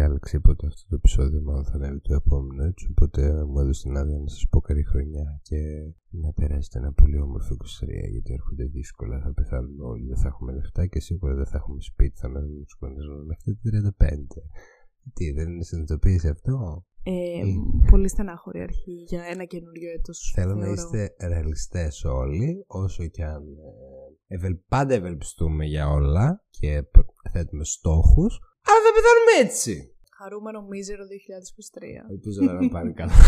η Άλεξη είπε ότι αυτό το επεισόδιο μάλλον θα ανέβει το επόμενο έτσι, οπότε μου έδωσε την άδεια να σας πω καλή χρονιά και να περάσετε ένα πολύ όμορφο 23 γιατί έρχονται δύσκολα, θα πεθάνουμε όλοι, δεν θα έχουμε λεφτά και σίγουρα δεν θα έχουμε σπίτι, θα μένουμε τους γονείς μέχρι τα 35. Τι, δεν είναι συνειδητοποίηση αυτό; Ε, πολύ στενάχωρη αρχή για ένα καινούριο έτος. Θέλω να θεωρώ. είστε ρεαλιστές όλοι, όσο και αν ε, ευελ, πάντα ευελπιστούμε για όλα και π- θέτουμε στόχους, αλλά δεν πεθάνουμε έτσι. Χαρούμενο μίζερο 2023. Ελπίζω να μην πάνε καλά.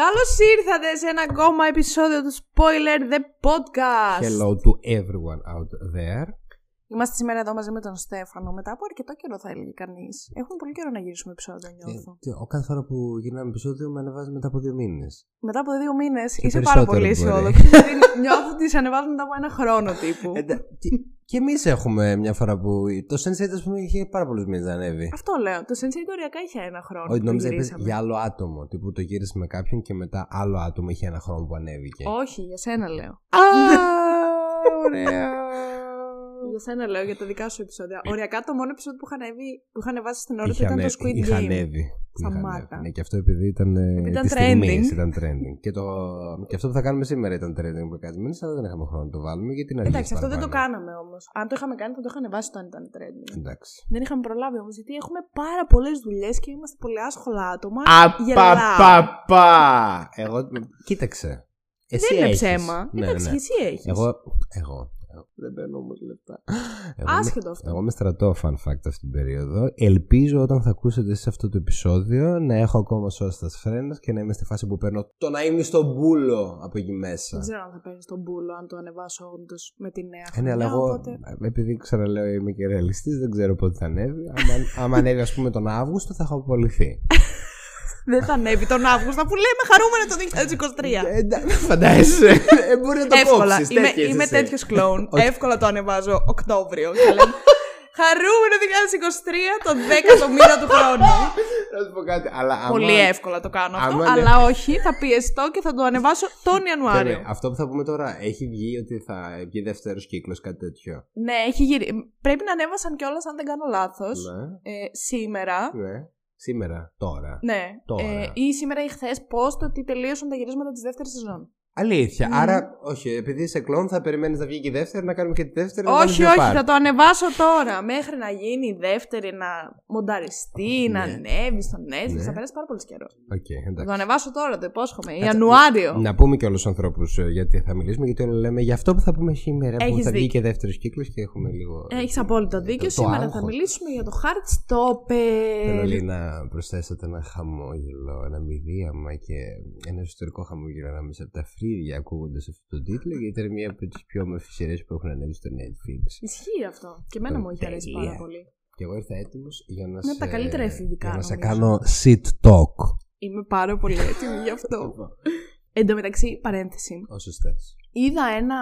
Καλώς ήρθατε σε ένα ακόμα επεισόδιο του Spoiler The Podcast. Hello to everyone out there. Είμαστε σήμερα εδώ μαζί με τον Στέφανο. Μετά από αρκετό καιρό θα έλεγε κανείς. Έχουμε πολύ καιρό να γυρίσουμε επεισόδιο, νιώθω. Ε, τι, ο κάθε φορά που γυρνάμε επεισόδιο με ανεβάζει μετά από δύο μήνες. Μετά από δύο μήνες είσαι περισσότερο πάρα πολύ μπορεί. αισιόδοξο. γιατί νιώθω ότι σε ανεβάζουμε μετά από ένα χρόνο τύπου. Ε, ντα- τι- και εμείς έχουμε μια φορά που το Sense8 ας πούμε είχε πάρα πολλούς μήνες να ανέβει. Αυτό λέω. Το Sensei οριακά είχε ένα χρόνο. Όχι, που νόμιζα είπες γυρίσαμε. για άλλο άτομο. Τύπου το γύρισε με κάποιον και μετά άλλο άτομο είχε ένα χρόνο που ανέβηκε. Όχι, για σένα λέω. Α, ωραία. Για σένα λέω για τα δικά σου επεισόδια. Οριακά το μόνο επεισόδιο που είχα, ανέβει, που είχα ανεβάσει στην ώρα του Είχε ήταν το ανέ- Squid είχε Game. ανέβει. Είχε Σταμάτα. ανέβει. Ναι, και αυτό επειδή ήταν. ε, ήταν της στιγμής, trending. Ήταν trending. Και, το, και αυτό που θα κάνουμε σήμερα ήταν trending που κάτι μήνες, αλλά δεν είχαμε χρόνο να το βάλουμε γιατί είναι Εντάξει, αυτό δεν το κάναμε όμως. Αν το είχαμε κάνει, θα το είχα ανεβάσει όταν ήταν trending. Εντάξει. Δεν είχαμε προλάβει όμως, γιατί έχουμε πάρα πολλές δουλειές και είμαστε πολύ άσχολα άτομα. Γελάω. Απαπαπα! Εγώ. Κοίταξε. Εσύ Δεν είναι έχεις. ψέμα. Ναι, Εντάξει, ναι. εσύ έχεις. Εγώ. Εγώ. Εγώ Δεν παίρνω όμως λεπτά. Εγώ είμαι- Άσχετο αυτό. Εγώ είμαι στρατό fun fact αυτή την περίοδο. Ελπίζω όταν θα ακούσετε σε αυτό το επεισόδιο να έχω ακόμα σώστα φρένα και να είμαι στη φάση που παίρνω το να είμαι στον μπούλο από εκεί μέσα. Δεν ξέρω αν θα παίρνεις τον μπούλο, αν το ανεβάσω όντως με τη νέα Ε, ναι, χρονιά. αλλά εγώ, οπότε... επειδή ξαναλέω είμαι και ρεαλιστής, δεν ξέρω πότε θα ανέβει. Άμα, άμα ανέβει, ας πούμε, τον Αύγουστο, θα έχω απολυθεί. Δεν θα ανέβει τον Αύγουστο που λέμε χαρούμενο το 2023. Ε, εντάξει, φαντάζεσαι. Ε, μπορεί να το Εύκολα. κόψεις, Είμαι, τέτοια είμαι είσαι. τέτοιος κλόουν. Όχι. Εύκολα το ανεβάζω Οκτώβριο. Και λέμε, Χαρούμενο 2023, το 10ο μήνα του χρόνου. Να σου πω κάτι. Αλλά άμα... Πολύ εύκολα το κάνω αυτό. άμα ναι. Αλλά όχι, θα πιεστώ και θα το ανεβάσω τον Ιανουάριο. Περίμενε, Αυτό που θα πούμε τώρα, έχει βγει ότι θα βγει δεύτερος κύκλος, κάτι τέτοιο. Ναι, έχει γύρει. Πρέπει να ανέβασαν κιόλας, αν δεν κάνω λάθος. Ναι. Ε, σήμερα. Ναι. Σήμερα, τώρα. Ναι. Τώρα. Ε, ή σήμερα ή χθες, πώ το ότι τελείωσαν τα γυρίσματα της δεύτερης σεζόν. Αλήθεια. Μμμ. Άρα, όχι, επειδή είσαι κλόν, θα περιμένεις να βγει και η δεύτερη, να κάνουμε και τη δεύτερη. να όχι, βάλεις δύο όχι, part. θα το ανεβάσω τώρα. Μέχρι να γίνει η δεύτερη, να μονταριστεί, να Ναι. ανέβει στο Netflix. Ναι. Θα περάσει πάρα πολύ καιρό. Οκ, Θα εντάξει. το ανεβάσω τώρα, το υπόσχομαι. Κάτσε, Ιανουάριο. Να πούμε και όλους τους ανθρώπους γιατί θα μιλήσουμε, γιατί όλοι λέμε για αυτό που θα πούμε σήμερα. που Έχεις θα βγει δίκιο. και δεύτερος κύκλος και έχουμε λίγο. Έχεις απόλυτο δίκιο. το- το Σήμερα θα άγχος. μιλήσουμε για το Heartstopper. Θέλω λίγο να προσθέσετε ένα χαμόγελο, ένα μειδίαμα και ένα εσωτερικό χαμόγελο ανάμεσα από τα φρύδια ακούγοντας αυτό το τίτλο, γιατί είναι μία από τις πιο όμορφες σειρές που έχουν ανέβει στο Netflix. Ισχύει αυτό. Και εμένα μου έχει αρέσει Τέλεια. πάρα πολύ. Και εγώ ήρθα έτοιμος για να Είναι από τα σε- καλύτερα εφηβικά, Για να σε νομίζω. κάνω sit talk. Είμαι πάρα πολύ έτοιμη γι' αυτό. Εν τω μεταξύ, παρένθεση. Όσε θε. Είδα ένα,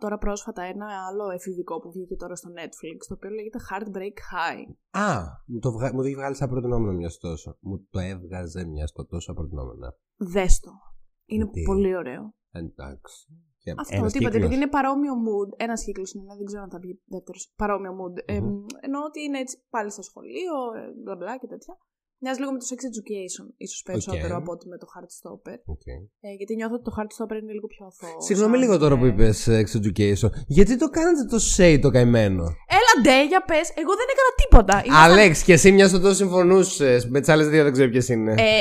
τώρα πρόσφατα, ένα άλλο εφηβικό που βγήκε τώρα στο Netflix, το οποίο λέγεται Heartbreak High. Α, μου το, βγα... μου το έχει βγάλει σαν προτινόμενο μιας τόσο. Μου το έβγαζε μιας στο τόσο προτινόμενο. Δες το. Είναι Γιατί; πολύ ωραίο. Εντάξει. Και Αυτό, ένας τίποτα, κύκλος. επειδή είναι παρόμοιο mood. Ένας κύκλος είναι, δεν ξέρω αν θα βγει δεύτερος. Παρόμοιο mood. Ε, Μμμ. εννοώ ότι είναι έτσι πάλι στο σχολείο, ε, μπλα μπλα και τέτοια. Μοιάζει λίγο με το sex education, ίσως περισσότερο Οκ. από ότι με το Heartstopper. Οκ. Ε, γιατί νιώθω ότι το Heartstopper είναι λίγο πιο αθώο. Συγγνώμη σαν, λίγο τώρα που ε, είπες Sex Education. Γιατί το κάνετε το sex το καημένο; Έλα ντε, για πες. Εγώ δεν έκανα τίποτα. Ήμασταν- Έλεος, και εσύ μια στο τόσο συμφωνούσες. Με τις άλλες δύο δεν ξέρω ποιες είναι. Ε,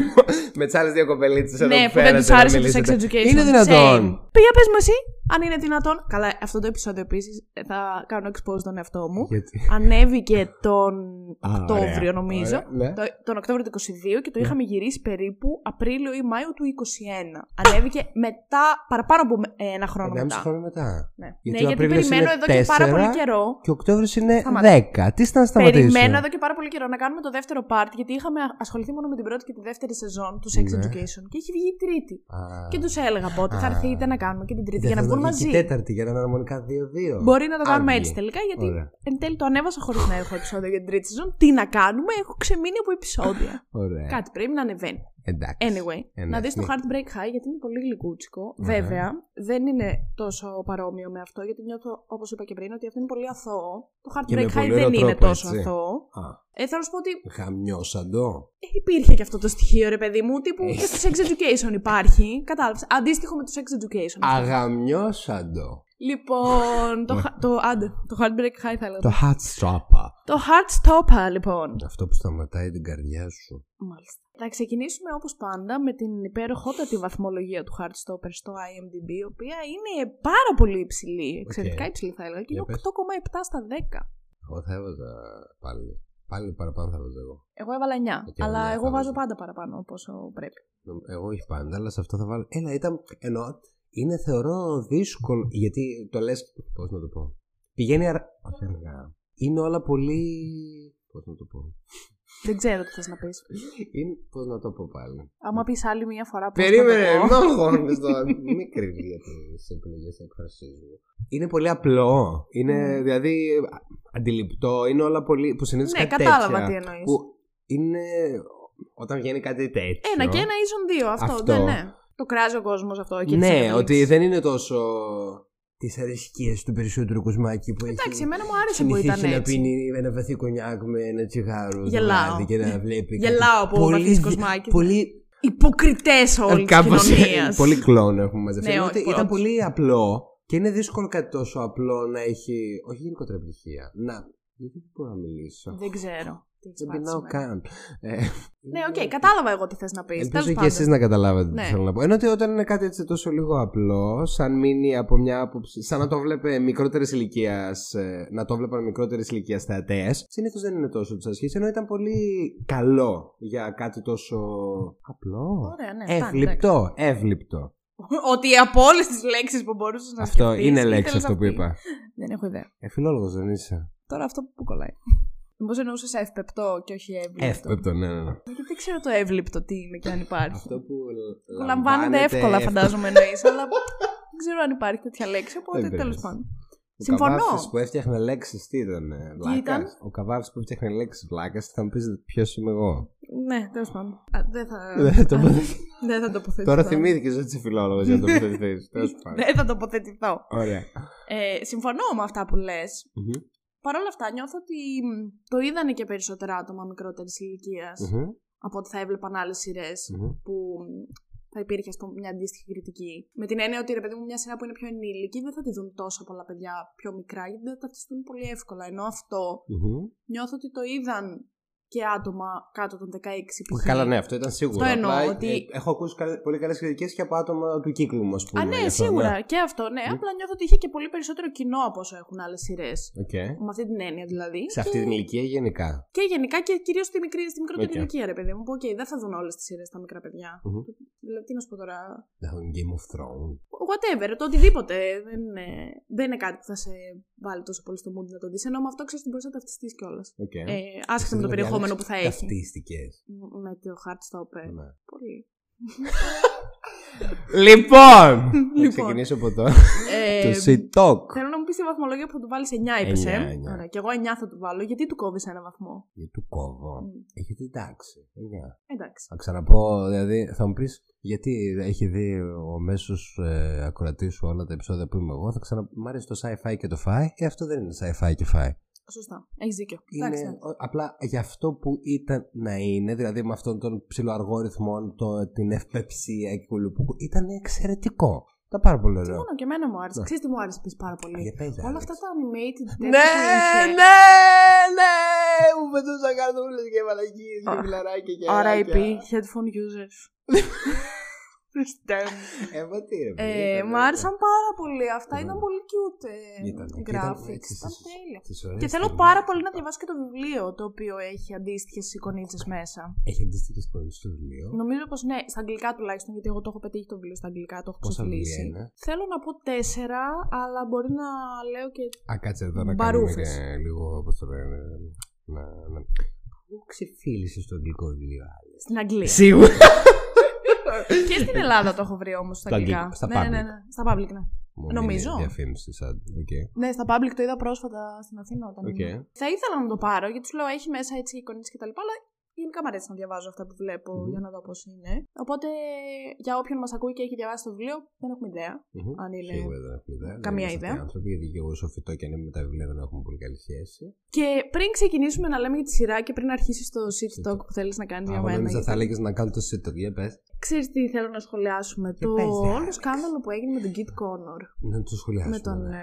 με τις άλλες δύο κοπελίτσες εδώ ναι, που που δεν φέρατε τους να άρεσε το sex μιλήσετε. education. Είναι δυνατόν. Same. Πήγα, πες μου εσύ, αν είναι δυνατόν. Καλά, αυτό το επεισόδιο επίσης θα κάνω expose τον εαυτό μου. Γιατί; Ανέβηκε τον Α, Οκτώβριο, ωραία, νομίζω. ωραία, ναι. Το, τον Οκτώβριο του 22 και το είχαμε γυρίσει περίπου Απρίλιο ή Μάιο του 21. Ανέβηκε μετά, παραπάνω από ε, ένα χρόνο Ενάμιση μετά. χρόνο μετά. Ναι, Γιατί ναι ο γιατί Απρίλιος περιμένω είναι εδώ και πάρα πολύ τέσσερα καιρό. Και ο Οκτώβριος είναι Σταμάτα. 10. Τι ήταν να σταματήσω. Περιμένω εδώ και πάρα πολύ καιρό να κάνουμε το δεύτερο part, γιατί είχαμε ασχοληθεί μόνο με την πρώτη και τη δεύτερη σεζόν τους Sex Ναι. Education και έχει βγει η τρίτη. Α. Και τους έλεγα πότε θα Α. έρθετε να κάνουμε και την τρίτη Δεν για να θα βγουν βγει και μαζί. η τέταρτη για να είναι αρμονικά 2-2. Μπορεί να το Αν κάνουμε βγει. έτσι τελικά, γιατί Ωραία. εν τέλει το ανέβασα χωρίς να έχω επεισόδιο για την τρίτη σεζόν. Τι να κάνουμε, έχω ξεμείνει από επεισόδια. Ωραία. Κάτι πρέπει να ανεβαίνει. Εντάξει. Anyway, Ε, να ναι, δεις το ναι. Heartbreak High γιατί είναι πολύ γλυκούτσικο. Ωραία. Βέβαια, δεν είναι τόσο παρόμοιο με αυτό γιατί νιώθω, όπως είπα και πριν, ότι αυτό είναι πολύ αθώο. Το με Heartbreak High πολύ δεν ωραίο είναι τρόπο, τόσο έτσι. αθώο. Α, Ε, θέλω να σου πω ότι γαμιώσαντο. ε, υπήρχε και αυτό το στοιχείο, ρε παιδί μου, τύπου Έχει. και στο Sex Education υπάρχει. Κατάλαβες. Αντίστοιχο με το Sex Education. αυτό. Αγαμιώσαντο. Λοιπόν, το, χα- το, άντε, το Heartbreak High θα έλεγα. Το hot stopper. Το Heartstopper, λοιπόν. Αυτό που σταματάει την καρδιά σου. Μάλιστα. Θα ξεκινήσουμε όπως πάντα με την υπέροχότατη βαθμολογία του Heartstopper στο IMDb, η οποία είναι πάρα πολύ υψηλή, εξαιρετικά Οκ. υψηλή θα έλεγα, και Για είναι πες. 8,7 στα 10. Εγώ θα έβαζα πάλι. Πάλι παραπάνω θα έβαζα εγώ. Εγώ έβαλα 9, Οκ, αλλά εννιά εγώ θα βάζω βάζω. πάντα παραπάνω από όσο πρέπει. Νομ- Εγώ όχι πάντα, αλλά σε αυτό θα βάλω. Έλα, ήταν. Εννοώ. Είναι θεωρώ δύσκολο. Γιατί το λες. Πώς να το πω. Πηγαίνει αργά. Όχι αργά. Είναι όλα πολύ. Πώς να το πω. Δεν ξέρω τι θες να πεις. Είναι. Πώς να το πω πάλι. Άμα πεις άλλη μια φορά πώς Περίμενε, να το πω. μην αγχώνεσαι τώρα. Μην κρύβει για τις επιλογέ έκφρασή μου. Είναι πολύ απλό. Είναι Mm. δηλαδή α- αντιληπτό. Είναι όλα πολύ. που συνήθως Ναι, κάτι κατάλαβα τέτοια, τι εννοείς. Που είναι. Όταν βγαίνει κάτι τέτοιο. Ένα και ένα ίσον δύο, αυτό, Αυτό. δεν ναι. Το κράζει ο κόσμος αυτό. Και τις Ναι, εξελίξεις. ότι δεν είναι τόσο τις αρεσκίε του περισσότερου κουσμάκι που Εντάξει, έχει εμένα μου άρεσε που ήταν συνηθίσει να έτσι. πίνει ένα βαθύ κονιάκ με ένα τσιγάρο το Γελάω. βράδυ και να βλέπει. κάτι Γελάω από πολύ βαθύς δι- κοσμάκης. Πολύ, Υποκριτές όλη της κάπως, κοινωνίας. πολύ κλόν έχουμε μαζευτεί. Ναι, Ενώ όχι, ότι ήταν όντως. πολύ απλό και είναι δύσκολο κάτι τόσο απλό να έχει. Όχι γενικότερα επιτυχία. Να. Γιατί δεν μπορώ να μιλήσω. Δεν ξέρω. Τι έχεις Δεν πάθει πεινάω σήμερα. καν. Ε, Ναι, οκ, κατάλαβα εγώ τι θες να πεις. Ελπίζω Τέλος και εσείς πάντων. να καταλάβετε τι Ναι. θέλω να πω. Ενώ ότι όταν είναι κάτι έτσι τόσο λίγο απλό, σαν μείνει από μια άποψη, σαν να το βλέπε μικρότερης ηλικίας, να το βλέπαν μικρότερης ηλικίας θεατές, συνήθως δεν είναι τόσο της ασχή. Ενώ ήταν πολύ καλό για κάτι τόσο απλό. Ωραία, ναι, φτάνει, Εύληπτο, εύληπτο. Ότι από όλες τις λέξεις που μπορούσες να Αυτό σκεφτείς, είναι λέξη ήθελες αυτό που αυτή. είπα. Δεν έχω ιδέα. Ε, φιλόλογος δεν είσαι. Τώρα αυτό που κολλάει. Μήπως εννοούσες ευπεπτό και όχι εύληπτο; Εύπεπτο, ναι, ναι, ναι. Γιατί δεν ξέρω το εύληπτο τι είναι και αν υπάρχει. Αυτό που Που λαμβάνεται εύκολα, φαντάζομαι εννοείς, αλλά δεν ξέρω αν υπάρχει τέτοια λέξη, Δεν οπότε πειράζει. τέλος πάντων. Ο Συμφωνώ. Καβάφης που έφτιαχνε λέξεις, τι ήταν, ε, βλάκας; ήταν; Ο Καβάφης που έφτιαχνε λέξεις, βλάκας, θα μου πεις ποιος είμαι εγώ. Ναι, τέλος πάντων. Α, Δεν θα. Δεν θα τοποθετηθώ. Δεν θα τοποθετηθώ. Τώρα θυμήθηκε ότι είσαι φιλόλογος για να τοποθετηθείς. Τέλος πάντων. Δεν θα τοποθετηθώ. Ωραία. Ε, συμφωνώ με αυτά που λες. Μμμ. Παρ' όλα αυτά, νιώθω ότι μ, το είδανε και περισσότερα άτομα μικρότερης ηλικίας Μμμ. από ότι θα έβλεπαν άλλες σειρές Μμμ. που μ, θα υπήρχε ας πούμε, μια αντίστοιχη κριτική. Με την έννοια ότι ρε παιδί μου, μια σειρά που είναι πιο ενήλικη δεν θα τη δουν τόσο πολλά παιδιά πιο μικρά, γιατί δεν θα ταυτιστούν πολύ εύκολα. Ενώ αυτό Μμμ. νιώθω ότι το είδαν και άτομα κάτω των 16 π.χ. Καλά, ναι, αυτό ήταν σίγουρο. Αυτό εννοώ, Απλά, ότι- ε, έχω ακούσει καλε- πολύ καλές κριτικές και από άτομα του κύκλου μου, ας πούμε. Α, ναι, γι' αυτό, σίγουρα. ναι. Και αυτό, ναι. Μμ. Απλά νιώθω ότι είχε και πολύ περισσότερο κοινό από όσο έχουν άλλες σειρές. Οκ. Με αυτή την έννοια δηλαδή. Σε αυτή Και- την ηλικία γενικά. Και γενικά και κυρίως στη, μικρή, στη μικρότερη Οκ. ηλικία, ρε παιδί μου. Που, οκ, δεν θα δουν όλες τις σειρές τα μικρά παιδιά. Μμμ. Δηλαδή, τι να σου πω τώρα. The Game of Thrones. Whatever, το οτιδήποτε. Δεν είναι, δεν είναι κάτι που θα σε βάλει τόσο πολύ στο mood να το δεις. Ενώ με αυτό ξέρεις ότι μπορείς να ταυτιστείς κιόλας. Οκ. Ε, άσχετα με το Δηλαδή, περιεχόμενο που θα έχει. Ταυτίστηκες. Μ, Με το Heartstopper. Ναι. Πολύ. Λοιπόν! Θα Λοιπόν. ξεκινήσω από το. Ε, Το Sweet Talk. Θέλω να μου πεις τη βαθμολογία που θα του βάλεις 9, είπες. Εννιά, Ε. εννιά. Ωραία, και εγώ 9 θα του βάλω. Γιατί του κόβεις ένα βαθμό; Γιατί του κόβω. Μ, Έχετε εντάξει. Εννιά. Εντάξει. Θα ξαναπώ, δηλαδή θα μου πεις γιατί έχει δει ο μέσος ε, ακροατής σου όλα τα επεισόδια που είμαι εγώ. Θα ξανα... Μ' αρέσει το sci-fi και το fi. Ε, αυτό δεν είναι sci-fi και fi. Σωστά. Έχεις δίκιο. Είναι Εντάξει, εντάξει. ο- απλά για αυτό που ήταν να είναι, δηλαδή με αυτόν τον ψηλό αργόριθμο, το, την ευπεψία και κουλουπού, ήταν εξαιρετικό. Ήταν πάρα πολύ ωραίο. Μόνο και εμένα μου άρεσε. Ναι. Ξέρεις τι μου άρεσε επίσης πάρα πολύ; Για πες, Όλα Άλεξ. αυτά τα animated τέτοια Ναι, που είχε. ναι, ναι! Μου πετούσαν καρτούλες και μαλακίες και Α, φιλαράκια και RIP, αεράκια. headphone users. Χριστέ μου. Ε, μα τι ρε, παιδί, Ε, ήταν, Μ' ε, άρεσαν πάρα πολύ. Αυτά Ήταν. ήταν πολύ cute ε, Ήταν. Και ήταν graphics. έτσι Ήταν στις- τέλεια. στις ωραίες Και θέλω στιγμές. πάρα πολύ να διαβάσω και το βιβλίο το οποίο έχει αντίστοιχες εικονίτσες μέσα. Έχει αντίστοιχες εικόνε στο βιβλίο. Νομίζω πως ναι, στα αγγλικά τουλάχιστον, γιατί εγώ το έχω πετύχει το βιβλίο στα αγγλικά, το έχω Πόσα βιβλία ξεφυλίσει. είναι; Θέλω να πω τέσσερα, αλλά μπορεί να λέω και. Α, κάτσε εδώ να κάνουμε Μπαρούφες. και λίγο, πώ το λένε, να... να... Πού ξεφύλλισες το αγγλικό βιβλίο, Άλε; Στην Αγγλία. Σίγουρα. Και στην Ελλάδα το έχω βρει όμως στα Στα αγγλικά. αγγλικά, στα ναι, ναι, public. ναι, ναι. Στα public, ναι. Μου Νομίζω. είναι Διαφήμιση σαν. οκ. Ναι, στα public το είδα πρόσφατα στην Αθήνα όταν Οκ. ήμουν. Θα ήθελα να το πάρω γιατί σου λέω έχει μέσα έτσι εικονίτσες και τα λοιπά, αλλά η γενικά μου αρέσει να διαβάζω αυτά που βλέπω Μμμ. για να δω πώς είναι. Οπότε για όποιον μας ακούει και έχει διαβάσει το βιβλίο, δεν έχουμε ιδέα. Μμμ. Αν είναι Σίγουρα δεν έχουμε ιδέα. δεν καμία είμαστε ιδέα. αυτοί οι άνθρωποι, γιατί και εγώ σοφιτό και αν είμαι με τα βιβλία δεν έχουμε πολύ καλή σχέση. Και πριν ξεκινήσουμε να λέμε για τη σειρά και πριν αρχίσεις το shit talk που θέλεις να κάνεις για Εγώ μένα. νόμιζα θα γιατί- έλεγες να κάνω το σύντο. Για πες. Ξέρεις τι θέλω να σχολιάσουμε. Και το πες, ρε. όλο σκάνδαλο που έγινε με τον Kit Connor. Να το σχολιάσουμε. με τον. ναι.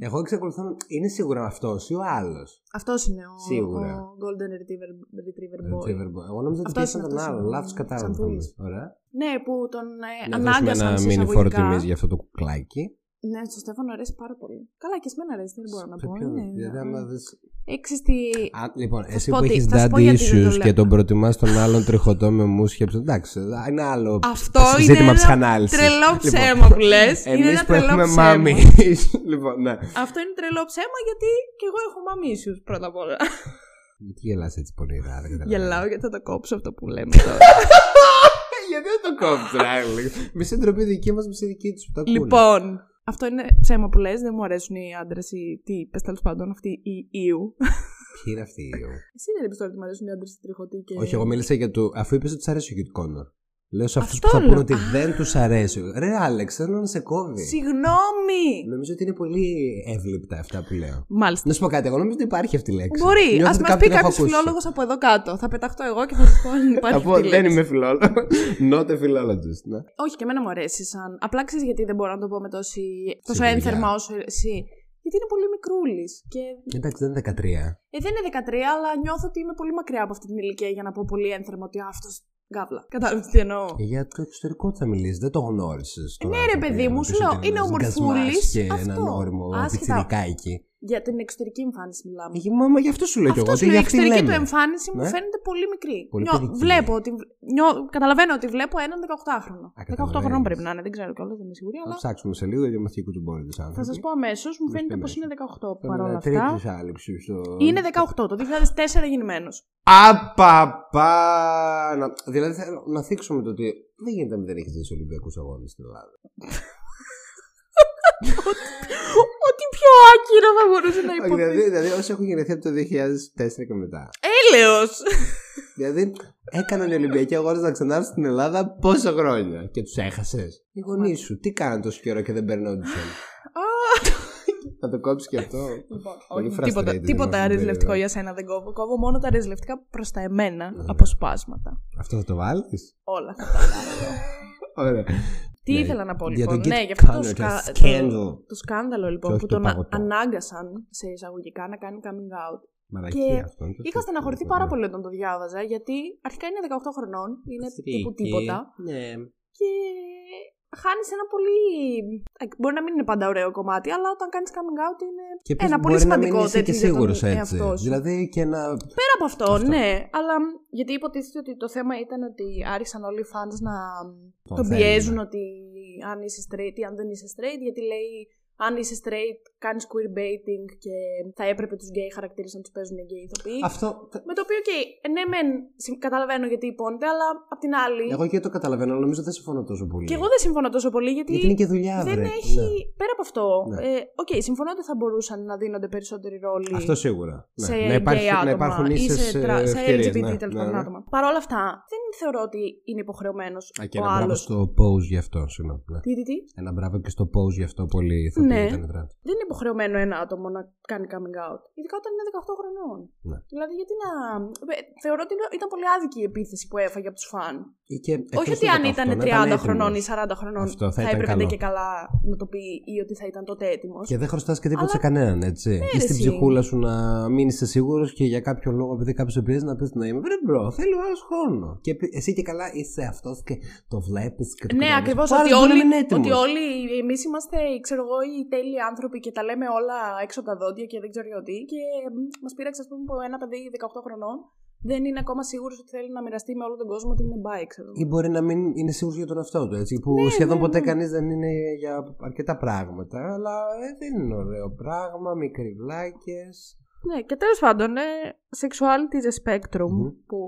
Ε, Εγώ εξακολουθώ. να- Είναι σίγουρα αυτός ή ο άλλος. Αυτός είναι ο, Σίγουρα. ο Golden Retriever, Retriever Boy. Εγώ νόμιζα ότι Αυτός ήταν είναι τον αυτός άλλον. ο Λάθος κατάλαβα. Ξανθούλης. Ωραία. Ναι, που τον ε, Να δώσουμε ανάγκασαν ένα σε μήνυ φόρο εισαγωγικά. τιμή για αυτό το κουκλάκι. Ναι, στο Στέφανο αρέσει πάρα πολύ. Καλά, και εσένα αρέσει, δεν μπορώ να Σε πω. ποιον, είναι- δηλαδή, άμα δεις- Έξι στη. Α, λοιπόν, Θα σου εσύ πω που τι- έχεις θα σου πω daddy γιατί δεν το issues λέω. και τον προτιμάς τον άλλον τριχωτό με μουσχεψη. Εντάξει, είναι άλλο Αυτό είναι ζήτημα ένα ψυχανάλυση. τρελό ψέμα που λες. Είναι Εμείς ένα που τρελό έχουμε ψέμα. μάμι. λοιπόν, ναι. Αυτό είναι τρελό ψέμα γιατί και εγώ έχω μαμίσιου πρώτα απ' όλα. Γιατί γελάς έτσι πονηρά, δεν καταλαβαίνω. Γελάω γιατί θα το κόψω αυτό που λέμε τώρα. Γιατί δεν το κόψω, Ράιλι. Μισή ντροπή δική μας, μισή δική τους που τα ακούνε. λοιπόν, αυτό είναι ψέμα που λες, δεν μου αρέσουν οι άντρες ή τι πες τέλος πάντων αυτοί οι ιού. Ποιοι είναι αυτοί οι ιού; Εσύ δεν είπες τώρα ότι μου αρέσουν οι άντρες τριχωτοί και. Όχι, εγώ μίλησα για το. Αφού είπες ότι του αρέσει ο Κιτ Κόνορ. Λέω σε αυτούς Αυτό που θα λέω. πούνε ότι Α. δεν τους αρέσει. Ρε, Άλεξ, θέλω να σε κόβει. Συγγνώμη! Νομίζω ότι είναι πολύ εύληπτα αυτά που λέω. Μάλιστα. Να σου πω κάτι, εγώ νομίζω ότι υπάρχει αυτή η λέξη. Μπορεί. Νιώθω Α ότι μας κάποιον πει την έχω κάποιος ακούσει. φιλόλογος από εδώ κάτω. Θα πεταχτώ εγώ και θα σα πω αν υπάρχει. Θα πω, αυτή η δεν λέξη. είμαι φιλόλογος. Not a philologist. Ναι. Όχι, και εμένα μου αρέσει σαν. Απλά ξέρεις γιατί δεν μπορώ να το πω με τόση... τόσο Σιγουριά. ένθερμα όσο εσύ. Γιατί είναι πολύ μικρούλης. Και... Εντάξει, δεν είναι 13. Ε, δεν είναι 13, αλλά νιώθω ότι είμαι πολύ μακριά από αυτή την ηλικία για να πω πολύ ένθερμα ότι αυτός. Γκάβλα. Κατάλαβες τι εννοώ. Ε, Για το εξωτερικό θα μιλήσεις, δεν το γνώρισες. Ναι, ρε, παιδί μου, σου λέω, είναι ομορφούλης, Και αυτό. έναν όριμο Άσχετα. πιτσιρικάκι. Για την εξωτερική εμφάνιση μιλάμε. Ε, Μα, μα γι' αυτό σου λέω κι εγώ. Αυτό ότι σου λέω, η για αυτή εξωτερική του λέμε. εμφάνιση μου Ναι. φαίνεται πολύ μικρή. Πολύ Νιώ- παιδική. βλέπω ότι, νιώ, καταλαβαίνω ότι βλέπω έναν 18χρονο. Α, 18 καταλαβαίνεις. χρονών πρέπει να είναι, δεν ξέρω κιόλας, δεν είμαι σίγουρη, Θα αλλά ψάξουμε σε λίγο για μαθήκου του μπόρι της θα άνθρωποι. σας πω αμέσως, μου Μας φαίνεται πει πως αμέσως. είναι 18 Πρέπει παρόλα να αυτά. τρίτης άλεψη στο... Είναι 18, το 2004 γεννημένος. Απαπα! Να- Δηλαδή θέλω να θίξουμε το ότι δεν γίνεται να μην έχει ζήσει Ολυμπιακούς αγώνες στην Ελλάδα. Ό,τι πιο άκυρο θα μπορούσε να Όχι, υποθεί. δηλαδή, δηλαδή όσοι έχουν γεννηθεί από το 2004 και μετά. Έλεος! Δηλαδή έκαναν οι Ολυμπιακοί αγώνε να ξανάρθουν στην Ελλάδα πόσα χρόνια; Και τους έχασες; Οι γονείς σου τι κάνουν τόσο καιρό και δεν παίρνουν audition. Θα το κόψεις και αυτό. Λοιπόν, Πολύ όχι, τίποτα, frustrated τίποτα είμαστε, ρεζιλευτικό βέβαια. για σένα δεν κόβω. Κόβω μόνο τα ρεζιλευτικά προς τα εμένα Ναι. αποσπάσματα. Αυτό θα το βάλεις; Όλα αυτά τα βάλω. Ωραία. Τι Ναι, ήθελα να πω για λοιπόν. τον Kit ναι, για αυτό το, Connor, σκα... το το, scandal. το σκάνδαλο λοιπόν Και όχι που το τον παγωτό. ανάγκασαν σε εισαγωγικά να κάνει coming out. Μαλακία Και αυτό. είναι το Είχα τι- στεναχωρηθεί ναι. πάρα πολύ όταν το διάβαζα γιατί αρχικά είναι 18 χρονών, είναι τύπου Φρίκη. τίποτα. Ναι. Και χάνεις ένα πολύ. ε, Μπορεί να μην είναι πάντα ωραίο κομμάτι, αλλά όταν κάνεις coming out είναι Και επίσης ένα πολύ μπορεί να μην σημαντικό είσαι και τέτοιο για τον σίγουρος έτσι. εαυτό σου. Δηλαδή και να. Πέρα από αυτό, Αυτό. ναι. Αλλά μ, γιατί υποτίθεται ότι το θέμα ήταν ότι άρχισαν όλοι οι fans να Τον τον θέλουν, πιέζουν ναι. ότι αν είσαι straight ή αν δεν είσαι straight, γιατί λέει αν είσαι straight κάνεις queerbaiting και θα έπρεπε τους gay χαρακτήρες να τους παίζουν οι gay ηθοποιοί. Αυτό. Με το οποίο, οκ, ναι, μεν συμ- καταλαβαίνω γιατί υπονοείται, αλλά απ' την άλλη. Εγώ και το καταλαβαίνω, αλλά νομίζω δεν συμφωνώ τόσο πολύ. Και εγώ δεν συμφωνώ τόσο πολύ γιατί. Γιατί είναι και δουλειά, δεν βρε. έχει. Ναι. Πέρα από αυτό. Ναι. ε, Οκ, συμφωνώ ότι θα μπορούσαν να δίνονται περισσότεροι ρόλοι. Αυτό σίγουρα. Ναι. σε να, υπάρχει, gay άτομα να υπάρχουν ή ίσες σε, ε, τρα... σε ευκαιρίες, LGBT ναι. τέλος Ναι, πάντων ναι. άτομα. Παρ' όλα αυτά, δεν θεωρώ ότι είναι υποχρεωμένος Α, και ο ένα μπράβο άλλος. στο pose γι' αυτό, συγγνώμη. Ναι. Τι, τι, τι; Ένα μπράβο και στο pose γι' αυτό πολύ ηθοποιοί Ναι. ήταν τράτ. Δεν είναι υποχρεωμένο ένα άτομο να κάνει coming out. Ειδικά όταν είναι 18 χρονών. Ναι. Δηλαδή, γιατί να. ε, Θεωρώ ότι είναι- ήταν πολύ άδικη η επίθεση που έφαγε από τους φαν. Ή και Όχι εκτός ότι του αν 18, ήταν να 30 έτοιμος. χρονών ή 40 χρονών Αυτό θα θα, ήταν έπρεπε καλό. και καλά να το πει ή ότι θα ήταν τότε έτοιμος. Και δεν χρωστάς και τίποτα Αλλά- σε κανέναν, έτσι. Ναι, ή ρε, στην εσύ. ψυχούλα σου να μην είσαι σίγουρος και για κάποιο λόγο, επειδή κάποιος σε πιέζει να πεις να είμαι. Βρε bro, θέλει ο άλλος χρόνο. Και επει- εσύ και καλά είσαι αυτός και το βλέπεις και το Ναι, καταλαβαίνεις. ακριβώς. Ο άλλος Ότι, μπορεί να όλοι, μην είναι έτοιμος. ότι όλοι εμείς είμαστε, ξέρω εγώ, οι τέλειοι άνθρωποι και τα λέμε όλα έξω από τα δόντια και δεν ξέρω εγώ τι. Και μας πείραξε, ας πούμε, από ένα παιδί 18 χρονών. Δεν είναι ακόμα σίγουρος ότι θέλει να μοιραστεί με όλο τον κόσμο ότι είναι bi, ξέρω εγώ. Ή μπορεί να μην είναι σίγουρος για τον εαυτό του, έτσι. Που Ναι, σχεδόν ναι, ποτέ ναι. κανείς δεν είναι για αρκετά πράγματα. Αλλά ε, δεν είναι ωραίο πράγμα, μικρυβλάκε. Ναι, και τέλος πάντων, ε, sexuality is a spectrum Μμμ. που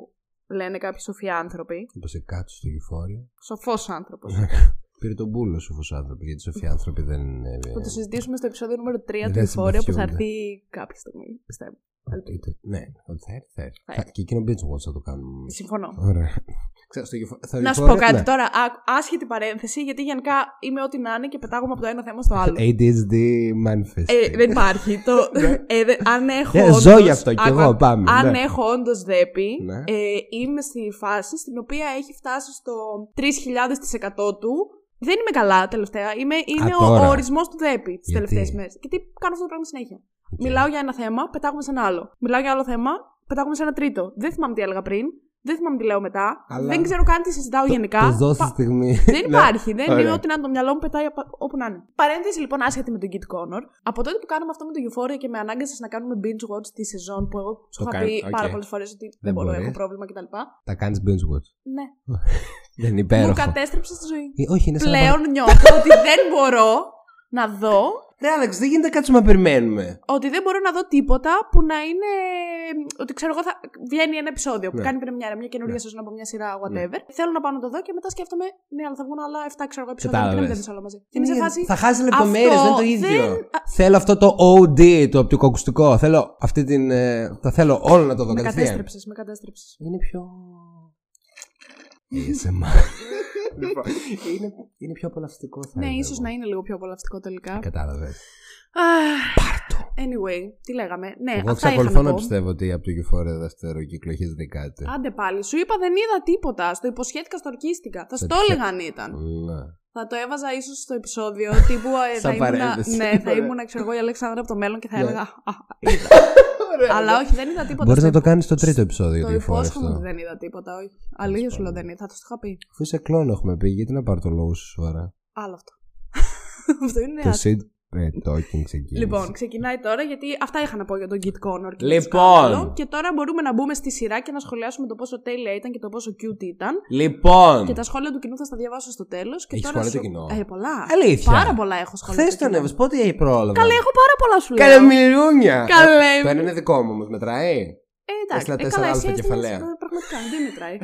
λένε κάποιοι σοφοί άνθρωποι. Όπως σε κάτω στο γηφόριο. Σοφός άνθρωπος. Πήρε τον πούλο σου φως άνθρωποι, γιατί οι σοφοί άνθρωποι δεν είναι. θα το συζητήσουμε στο επεισόδιο νούμερο 3 του Δεν Εφορία που θα συμπαθιούνται. έρθει κάποια στιγμή, πιστεύω. Είτε- Ναι, ότι θα έρθει, θα έρθει. Θα Θα- Και εκείνο binge watch θα το κάνουμε. Συμφωνώ. Ωραία. Ξέρω, στο γεφο- στο Να σου γεωφόρο- πω κάτι ναι. τώρα. Α- άσχετη παρένθεση, γιατί γενικά είμαι ό,τι να είναι και πετάγομαι από το ένα θέμα στο άλλο. ADHD manifest. Ε, δεν υπάρχει. Το, ε, δε- αν έχω. Ναι, όντως- ζω γι' αυτό κι άκου, εγώ, άκου. πάμε, Αν ναι. έχω όντως δέπη, Ναι. ε, είμαι στη φάση στην οποία έχει φτάσει στο 3.000% του. Δεν είμαι καλά τελευταία. Είμαι, είναι ο, τώρα. ο ορισμός του δέπη τις Γιατί; τελευταίες μέρες. Γιατί κάνω αυτό το πράγμα συνέχεια. Μιλάω για ένα θέμα, πετάγουμε σε ένα άλλο. Μιλάω για άλλο θέμα, πετάγουμε σε ένα τρίτο. Δεν θυμάμαι τι έλεγα πριν. Δεν θυμάμαι τι λέω μετά. Αλλά- Δεν ξέρω καν τι συζητάω γενικά. Το δώσει Πα- στιγμή. δεν Ναι. υπάρχει. Δεν Ωραία. είναι ό,τι να είναι το μυαλό μου πετάει απα- όπου να είναι. Παρένθεση λοιπόν άσχετη με τον Kit Connor. Από τότε που κάναμε αυτό με το Euphoria και με ανάγκασες να κάνουμε binge watch τη σεζόν που εγώ σου Το είχα κάνει, πει οκ. πάρα πολλές φορές ότι δεν, Δεν μπορώ, μπορείς. έχω πρόβλημα κτλ. Τα κάνεις binge watch. Ναι. Δεν είναι Μου υπέροχο. κατέστρεψε τη ζωή. Ε, Όχι, είναι σαν να Πλέον νιώθω ότι δεν μπορώ να δω Ρε Άλεξ, δεν γίνεται να κάτσουμε να περιμένουμε. ότι δεν μπορώ να δω τίποτα που να είναι. Ότι ξέρω εγώ, θα βγαίνει ένα επεισόδιο που Ναι. κάνει πρεμιέρα, μια καινούργια σεζόν από μια σειρά, whatever. Θέλω να πάω να το δω και μετά σκέφτομαι, ναι, αλλά θα βγουν άλλα 7 ξέρω εγώ επεισόδια. Κατάλαβες. Γιατί να μην τα δεις όλα μαζί. Και είμαι σε φάση. Θα χάσει λεπτομέρειες, αυτό δεν είναι το ίδιο. δεν- α- Θέλω αυτό το OD, το οπτικοακουστικό. Θέλω αυτή την. ε, Θα θέλω όλο να το δω Με κατευθείαν. κατέστρεψες, με κατέστρεψες. Είναι πιο. ASMR. Λοιπόν, είναι, είναι πιο απολαυστικό θα Ναι, έλεγα ίσως εγώ. να είναι λίγο πιο απολαυστικό τελικά. Κατάλαβες. Αχ, Πάρτο. Anyway, τι λέγαμε; Ναι, Εγώ αυτά είχα εξακολουθώ να να πω. πιστεύω ότι από το Euphoria δεύτερο κύκλο έχεις δει κάτι. Άντε πάλι, σου είπα δεν είδα τίποτα. Στο υποσχέθηκα, στο ορκίστηκα. Θα Σε στο ποιο- έλεγα αν ήταν. Ναι. Θα το έβαζα ίσως στο επεισόδιο τύπου. ε, θα Σαν ήμουν, παρένθεση. ναι, θα Ωραία. ήμουν, ξέρω εγώ, η Αλέξανδρα από το μέλλον και θα Ναι. έλεγα. «Α, είδα». Αλλά όχι, δεν είδα τίποτα. Μπορείς στο να το υπο- κάνεις στο τρίτο επεισόδιο Το του Euphoria υπόσχομαι ότι αυτό. δεν είδα τίποτα, όχι. Αλήθειας σου λέω δεν είδα. Θα το είχα πει. Αφού είσαι κλόν έχουμε πει, γιατί να πάρω το λόγο σου σοβαρά; Άλλο αυτό. αυτό είναι Το άσχημο. Sid ε, Talking ξεκίνησε. Λοιπόν, ξεκινάει τώρα γιατί αυτά είχα να πω για τον Kit Connor. Και Λοιπόν. το σκάνδαλο. Και τώρα μπορούμε να μπούμε στη σειρά και να σχολιάσουμε το πόσο τέλεια ήταν και το πόσο cute ήταν. Λοιπόν. Και τα σχόλια του κοινού θα στα διαβάσω στο τέλος. Έχεις σχόλια του κοινού; Ε, πολλά. Αλήθεια. Πάρα πολλά έχω σχόλια. Χθες του τον κοινού. έβασε, πότε έχει πρόλαβα. Καλέ, έχω πάρα πολλά σου λέω. Καλέ μιλούνια. Καλέ. Το ένα είναι δικό μου όμως, μετράει. Ε, εντάξει. Έστειλα Ε, τέσσερα καλά, αλφα εσύ έστειλες, κεφαλαία. ε, Πραγματικά, δεν μετράει.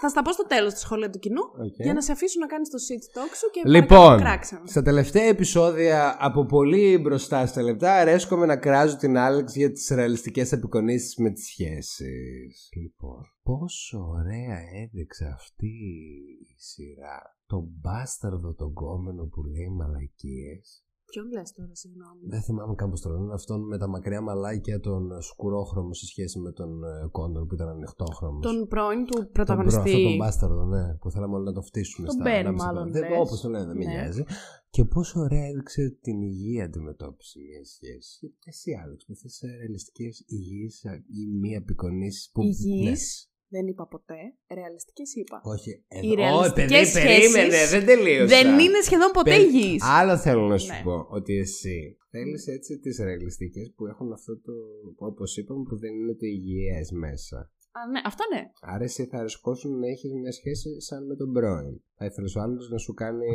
Θα στα πω στο τέλος της σχόλια του κοινού Οκ. για να σε αφήσουν να κάνεις το shit talk σου και Λοιπόν, παρακάτω κράξε με. στα τελευταία επεισόδια από πολύ μπροστά στα λεπτά αρέσκομαι να κράζω την Άλεξ για τις ρεαλιστικές απεικονίσεις με τις σχέσεις. Λοιπόν, πόσο ωραία έδειξε αυτή η σειρά. Τον μπάσταρδο τον γκόμενο που λέει μαλακίες. Ποιον λες τώρα, συγγνώμη; Δεν θυμάμαι καν πώς το λένε. Αυτόν με τα μακριά μαλάκια, τον σκουρόχρωμο σε σχέση με τον ε, Connor που ήταν ανοιχτόχρωμος. Τον πρώην του Τον προ- πρωταγωνιστή. Αυτό τον μπάσταρδο, ναι. Που θέλαμε όλοι να το φτύσουμε Τον στα Ben, ανάμεσα μάλλον, χρόνια. Δεν- λες. Όπως το λένε, δεν με Ναι. νοιάζει. Και πόσο ωραία έδειξε την υγιή αντιμετώπιση μιας σχέση. Εσύ, Άλεξ, που θες ρεαλιστικές υγιείς ή μη απεικονίσεις που. Υγιή. Ναι. Δεν είπα ποτέ. Ρεαλιστικές είπα. Όχι, Οι εδώ. Ω, ρεαλιστικές παιδί, σχέσεις περίμενε, δεν τελείωσα. Δεν είναι σχεδόν ποτέ Πε- υγιείς. Άλλο θέλω να σου Ναι. πω ότι εσύ θέλεις έτσι τις ρεαλιστικές που έχουν αυτό το. Όπως είπαμε, που δεν είναι το υγιές μέσα. Α, ναι, αυτό ναι. Άρα εσύ θα αρεσκόσουν να έχεις μια σχέση σαν με τον πρώην. Θα ήθελες ο άλλος να σου κάνει,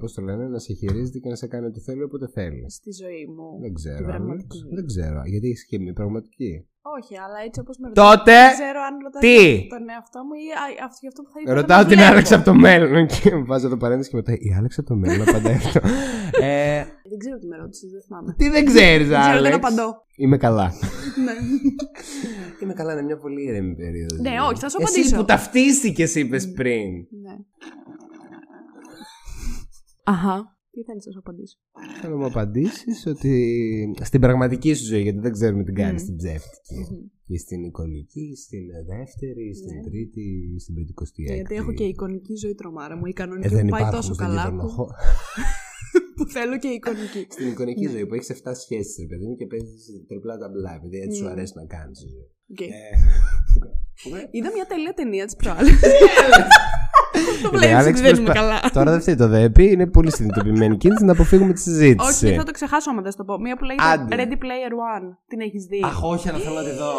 πώς το λένε, να σε χειρίζεται και να σε κάνει ό,τι θέλει όποτε θέλεις. Στη ζωή μου. Δεν ξέρω. Την Άλεξ. πραγματική. Δεν ξέρω. Γιατί έχεις και μια πραγματική. Όχι, αλλά έτσι όπως με Τότε, Δεν ξέρω αν ρωτάς τι; τον εαυτό μου ή α, αυτό, για αυτό που θα ήθελα Ρωτάω να την βλέπω. Άλεξ από το μέλλον. Και βάζω το παρένθεση και μετά η Άλεξ από το μέλλον απαντάει αυτό. ε, Δεν ξέρω τι με ρώτησες, δεν θυμάμαι. τι δεν ξέρεις, Δεν ξέρω, δεν Άλεξ. απαντώ. Είμαι καλά. ναι. Είμαι καλά, είναι μια πολύ ήρεμη περίοδος. Ναι, όχι, θα σου Εσύ απαντήσω. που ταυτίστηκες, είπες πριν. ναι. Αχα. Τι θέλεις να σου απαντήσω; Θέλω να μου απαντήσεις ότι στην πραγματική σου ζωή, γιατί δεν ξέρουμε τι κάνεις Μμ. στην ψεύτικη. Και στην εικονική, στην δεύτερη, στην Ναι. τρίτη, στην πεντηκοστή έκτη. Γιατί έχω και εικονική ζωή τρομάρα μου. Η Ε, κανονική δεν μου πάει υπάρχουν τόσο στον καλά. κυβερνο Που, χώρο. που θέλω και εικονική. Στην εικονική Ναι. ζωή που έχεις 7 σχέσεις, ρε παιδί μου, και παίζεις τριπλά ταμπλά, επειδή έτσι σου Μμ. αρέσει να κάνεις ζωή. Οκ. Ε, ναι. Είδα μια τέλεια ταινία τις προάλλες. Το Ε, βλέπεις Άλεξ, ότι δεν είμαι προσπα- καλά. Τώρα δεν φταίει το ΔΕΠΥ, είναι πολύ συνειδητοποιημένη κίνηση να αποφύγουμε τη συζήτηση. Όχι, δεν θα το ξεχάσω άμα δεν στο πω. Μία που λέγεται Άντε. Ready Player One. Την έχεις δει; Αχ, όχι, αλλά θέλω να τη δω.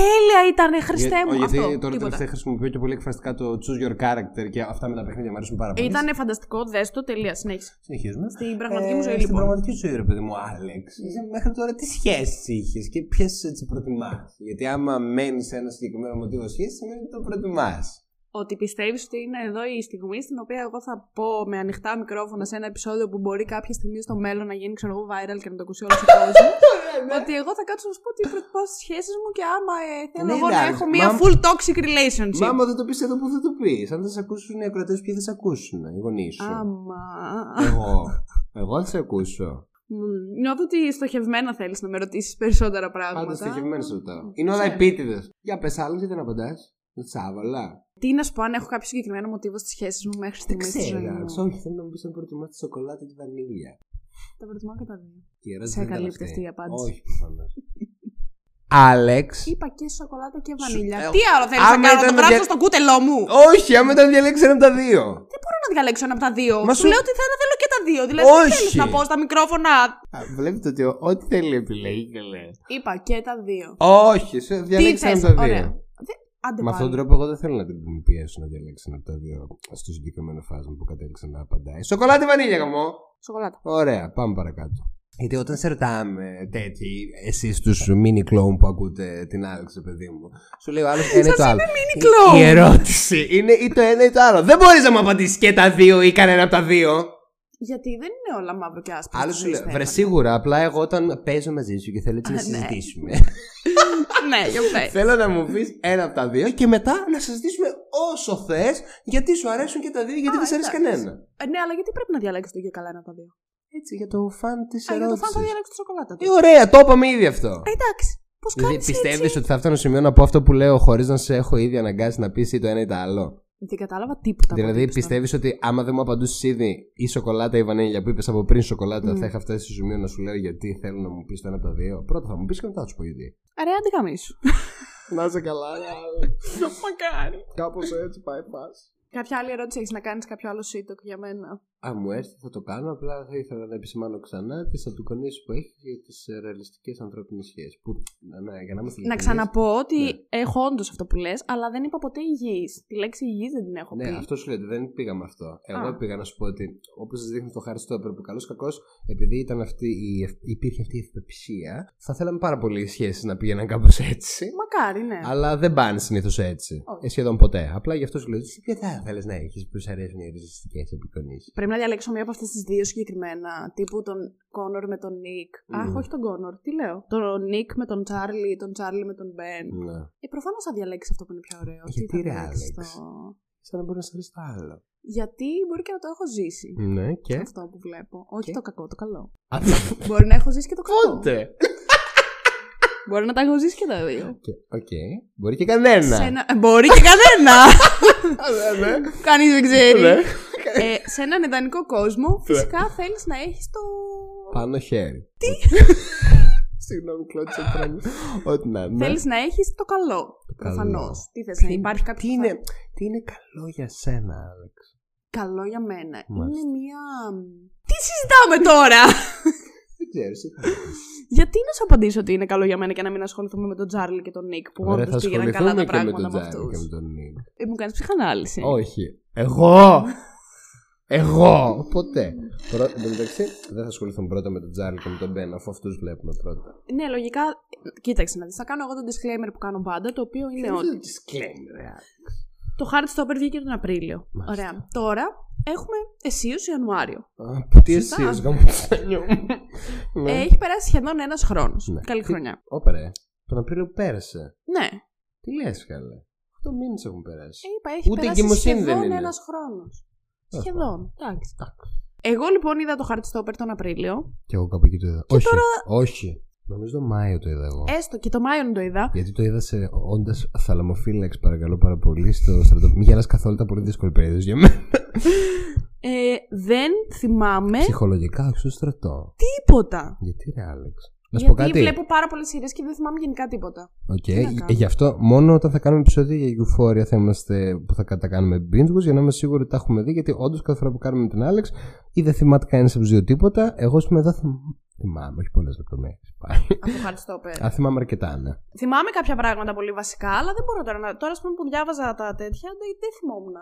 Τέλεια ήταν, Χριστέ μου. Για- γιατί αυτό. τώρα τίποτα. τελευταία χρησιμοποιώ και πολύ εκφραστικά το choose your character και αυτά με τα παιχνίδια μου αρέσουν πάρα πολύ. Ήταν φανταστικό, δες το, τελεία, συνέχισε. Συνεχίζουμε. Στην πραγματική μου ζωή, Στην λοιπόν. πραγματική σου ζωή, ρε παιδί μου, Άλεξ. Είσαι Μέχρι τώρα τι σχέσεις είχες και ποιες έτσι προτιμάς; Γιατί άμα μένεις σε ένα συγκεκριμένο μοτίβο σχέση, σημαίνει ότι το προτιμάς. Ότι πιστεύεις ότι είναι εδώ η στιγμή στην οποία εγώ θα πω με ανοιχτά μικρόφωνα σε ένα επεισόδιο που μπορεί κάποια στιγμή στο μέλλον να γίνει ξέρω εγώ viral και να το ακούσει όλος ο κόσμος. ότι εγώ θα κάτσω να σου πω τι προτιμάω στι σχέσεις μου και άμα ε, θέλω Ναι, εγώ να εντάξει, έχω μια μα- full toxic relationship. Μα άμα δεν το πεις εδώ που θα το πεις. Αν θα σε ακούσουν οι ακροατές, ποιοι θα σε ακούσουν, οι γονείς σου; Άμα. Εγώ. Εγώ θα σε ακούσω. Μμ, Νιώθω ότι στοχευμένα θέλεις να με ρωτήσεις περισσότερα πράγματα. Πάντα στοχευμένος σου ρωτάω. Είναι όλα Ξέρω. επίτηδες. Για πες άλλο, γιατί δεν απαντάς. Δεν τσάβαλα. Τι να σου πω, αν έχω κάποιο συγκεκριμένο μοτίβο στις σχέσεις μου μέχρι Δεν στιγμής στη ζωής ξέρω. μου. Άλεξ. Όχι, θέλω να μου πεις αν προτιμά τη σοκολάτα ή τη βανίλια. Τα προτιμάω και τα δύο. Η ερώτηση Σε δεν ήταν καλύπτει αυτή η απάντηση. Όχι, προφανώς. Άλεξ. Είπα και σοκολάτα και βανίλια. ε, Τι άλλο θέλεις άμα να κάνω, να ήταν το γράψω δια- στο κούτελό μου; Όχι, άμα ήταν διαλέξει ένα από τα δύο. Δεν μπορώ να διαλέξω ένα από τα δύο. Μα σου σου- λέω ότι θέλω, θέλω και τα δύο. Δηλαδή, Όχι. τι θέλεις να πω στα μικρόφωνα; Α, Βλέπετε ότι ο- ό,τι θέλει επιλέγει και λέει. Είπα και τα δύο. Όχι, σε Τι διαλέξει ένα θες, από τα δύο. ωραία. Δε- Άντε Με αυτόν τον πάλι. τρόπο, εγώ δεν θέλω να την πιέσω να διαλέξει ένα από τα δύο στο συγκεκριμένο φάσμα που κατέληξε να απαντάει. Σοκολάτα ή βανίλια, γαμό. Σοκολάτα. Ωραία, πάμε παρακάτω. Γιατί όταν σε ρωτάμε τέτοιοι, εσείς τους mini clone που ακούτε την Άλεξ, παιδί μου, σου λέει ο άλλος ένα ή το άλλο. mini clone. Η ερώτηση είναι ή το ένα ή το άλλο. Δεν μπορείς να μου απαντήσεις και τα δύο ή κανένα από τα δύο. Γιατί δεν είναι όλα μαύρο και άσπρο. Άλλο στη σου ζωή, λέει, Στέφανε. βρε σίγουρα, απλά εγώ όταν παίζω μαζί σου και θέλω έτσι να Α, ναι. συζητήσουμε. ναι, για πες. θέλω να μου πεις ένα από τα δύο και μετά να συζητήσουμε όσο θες γιατί σου αρέσουν και τα δύο, γιατί Α, δεν σε αρέσει εντάξει. κανένα. Ε, ναι, αλλά γιατί πρέπει να διαλέξεις το και καλά ένα από τα δύο; Έτσι, για το φαν της Α, για το φαν θα ερώτηση. διαλέξω τη σοκολάτα. Ε, ωραία, το είπαμε ήδη αυτό. Ε, εντάξει. Πώς Δηλαδή, κάνεις. πιστεύεις ότι θα φτάνω στο σημείο να πω αυτό που λέω χωρίς να σε έχω ήδη αναγκάσει να πεις ή το ένα ή το άλλο; Δεν κατάλαβα τίποτα. από δηλαδή, ό,τι είπες πιστεύεις ότι άμα δεν μου απαντούσε ήδη η σοκολάτα ή η βανίλια που είπες από πριν σοκολάτα, Μμ. θα είχα φτάσει στο σημείο να σου λέω γιατί θέλω να μου πεις το ένα από τα δύο. Πρώτα θα μου πεις και μετά θα σου πω γιατί. τώρα. Ρε, άντε καμίσου. Να είσαι καλά, Μακάρι. Κάπως έτσι πάει φάση. Κάποια άλλη ερώτηση έχεις να κάνεις κάποιο άλλο σύντοκ για μένα; Αν μου έρθει θα το κάνω, απλά θα ήθελα να επισημάνω ξανά τις απεικονίσεις που έχεις για τις ρεαλιστικές ανθρώπινες σχέσεις. Που, ναι, για να είμαστε Να ειλικρινείς, ξαναπώ ότι Ναι. έχω όντως αυτό που λες, αλλά δεν είπα ποτέ υγιής. Τη λέξη υγιής δεν την έχω Ναι, πει. αυτό σου λέω ότι δεν πήγα με αυτό. Εγώ Α. πήγα να σου πω ότι όπως σας δείχνει το Χάρι Στόπερ που καλός κακός, επειδή ήταν αυτή η, ευ- υπήρχε αυτή η ευπεψία, θα θέλαμε πάρα πολύ οι σχέσεις να πήγαιναν κάπως έτσι. Μακάρι, ναι. Αλλά δεν πάνε συνήθως έτσι. Όχι. Ε, σχεδόν ποτέ. Απλά γι' αυτό σου λέω: Εσύ ποια θα θέλεις να έχεις που σου αρέσουν οι ριζιστικέ απεικονίσεις. Πρέπει να διαλέξω μία από αυτές τις δύο συγκεκριμένα. Τύπου τον Connor με τον Νικ. Αχ, Μμμ. όχι τον Connor. Τι λέω. Τον Νικ με τον Τσάρλι, τον Τσάρλι με τον Μπεν. Ναι. Ε, προφανώς θα διαλέξεις αυτό που είναι πιο ωραίο. Γιατί θα ρε, διαλέξεις Άλεξ; το- Σαν να μπορεί να σου αρέσει το άλλο. Γιατί μπορεί και να το έχω ζήσει. Ναι, και; Αυτό που βλέπω. Όχι Και; το κακό, το καλό. Α, μπορεί να έχω ζήσει και το κακό. Πότε! Μπορεί να τα έχω ζήσει και τα δύο. Και- Οκ. Μπορεί και κανένα. Σε ένα... ε, Μπορεί και κανένα! Ναι, ναι. Κανείς δεν ξέρει. Ναι. ε, σε έναν ιδανικό κόσμο, φυσικά θέλεις να έχεις το. Πάνω χέρι. Τι! Συγγνώμη, κλώτησα πράγμα. Ό,τι να είναι. Θέλεις να έχεις το καλό. Προφανώ. καλό. Τι θες να Τι- υπάρχει κάποιο. Τι είναι, τι είναι καλό για σένα, Άλεξ; Καλό για μένα. Μάλιστα. Είναι μία. Τι συζητάμε τώρα! Δεν ξέρω, εσύ θα πεις. Γιατί να σου απαντήσω ότι είναι καλό για μένα και να μην ασχοληθούμε με τον Τζάρλι και τον Νικ που Ωραία, όντως θα πήγαιναν καλά ασχοληθούμε τα και με πράγματα τον με Τζάρι αυτούς. και με τον Νίκ. Ε, μου κάνεις ψυχανάλυση. Όχι. Εγώ! Εγώ! Ποτέ. Πρω- Εν τω μεταξύ, δεν θα ασχοληθούμε πρώτα με τον Τζάρλι και με τον Μπεν, αφού αυτούς βλέπουμε πρώτα. Ναι, λογικά. Κοίταξε να δεις. Θα κάνω εγώ το disclaimer που κάνω πάντα, το οποίο είναι ότι. disclaimer, ρε. Το Heartstopper βγήκε τον Απρίλιο. Μάλιστα. Ωραία. Τώρα έχουμε αισίως Ιανουάριο. Α, Τι Σωστά. εσύ, γάμο το σανιό μου. Ναι. Ε, έχει περάσει σχεδόν ένας χρόνος. Ναι. Καλή Τι- χρονιά. Όπα ρε, τον Απρίλιο που πέρασε. Ναι. Τι λες καλέ. 8 μήνες έχουν περάσει. Ε, είπα, έχει Ούτε περάσει εγκυμοσύνη δεν σχεδόν είναι. ένας χρόνος. Τέλος Σχεδόν. Εντάξει. Εντάξει. Εγώ λοιπόν είδα το Heartstopper τον Απρίλιο. Και εγώ κάπου εκεί το είδα. όχι, όχι. Νομίζω το Μάιο το είδα εγώ. Έστω και το Μάιο το είδα. Γιατί το είδα σε όντας θαλαμοφύλαξ, παρακαλώ πάρα πολύ, στο στρατό. Μην γελάς καθόλου, ήταν πολύ δύσκολη περίοδος για μένα. Ε, δεν θυμάμαι Ψυχολογικά, όχι στο στρατό. τίποτα. Γιατί ρε, Άλεξ; Να σου πω Γιατί κάτι. βλέπω πάρα πολλές σειρές και δεν θυμάμαι γενικά τίποτα. Οκ, Τι να κάνω. ε, Γι' αυτό μόνο όταν θα κάνουμε επεισόδια για Euphoria θα είμαστε, που θα κα- τα κάνουμε binge για να είμαστε σίγουροι ότι τα έχουμε δει. Γιατί όντως κάθε φορά που κάνουμε με την Άλεξ ή δεν θυμάται κανένας από τους δύο τίποτα. Εγώ είμαι εδώ θυμ- θυμάμαι, όχι πολλές λεπτομέρειες. Από το Heartstopper. Αν θυμάμαι αρκετά, ναι. Θυμάμαι κάποια πράγματα πολύ βασικά, αλλά δεν μπορώ τώρα να. Τώρα, ας πούμε, που διάβαζα τα τέτοια, δεν, δεν θυμόμουν.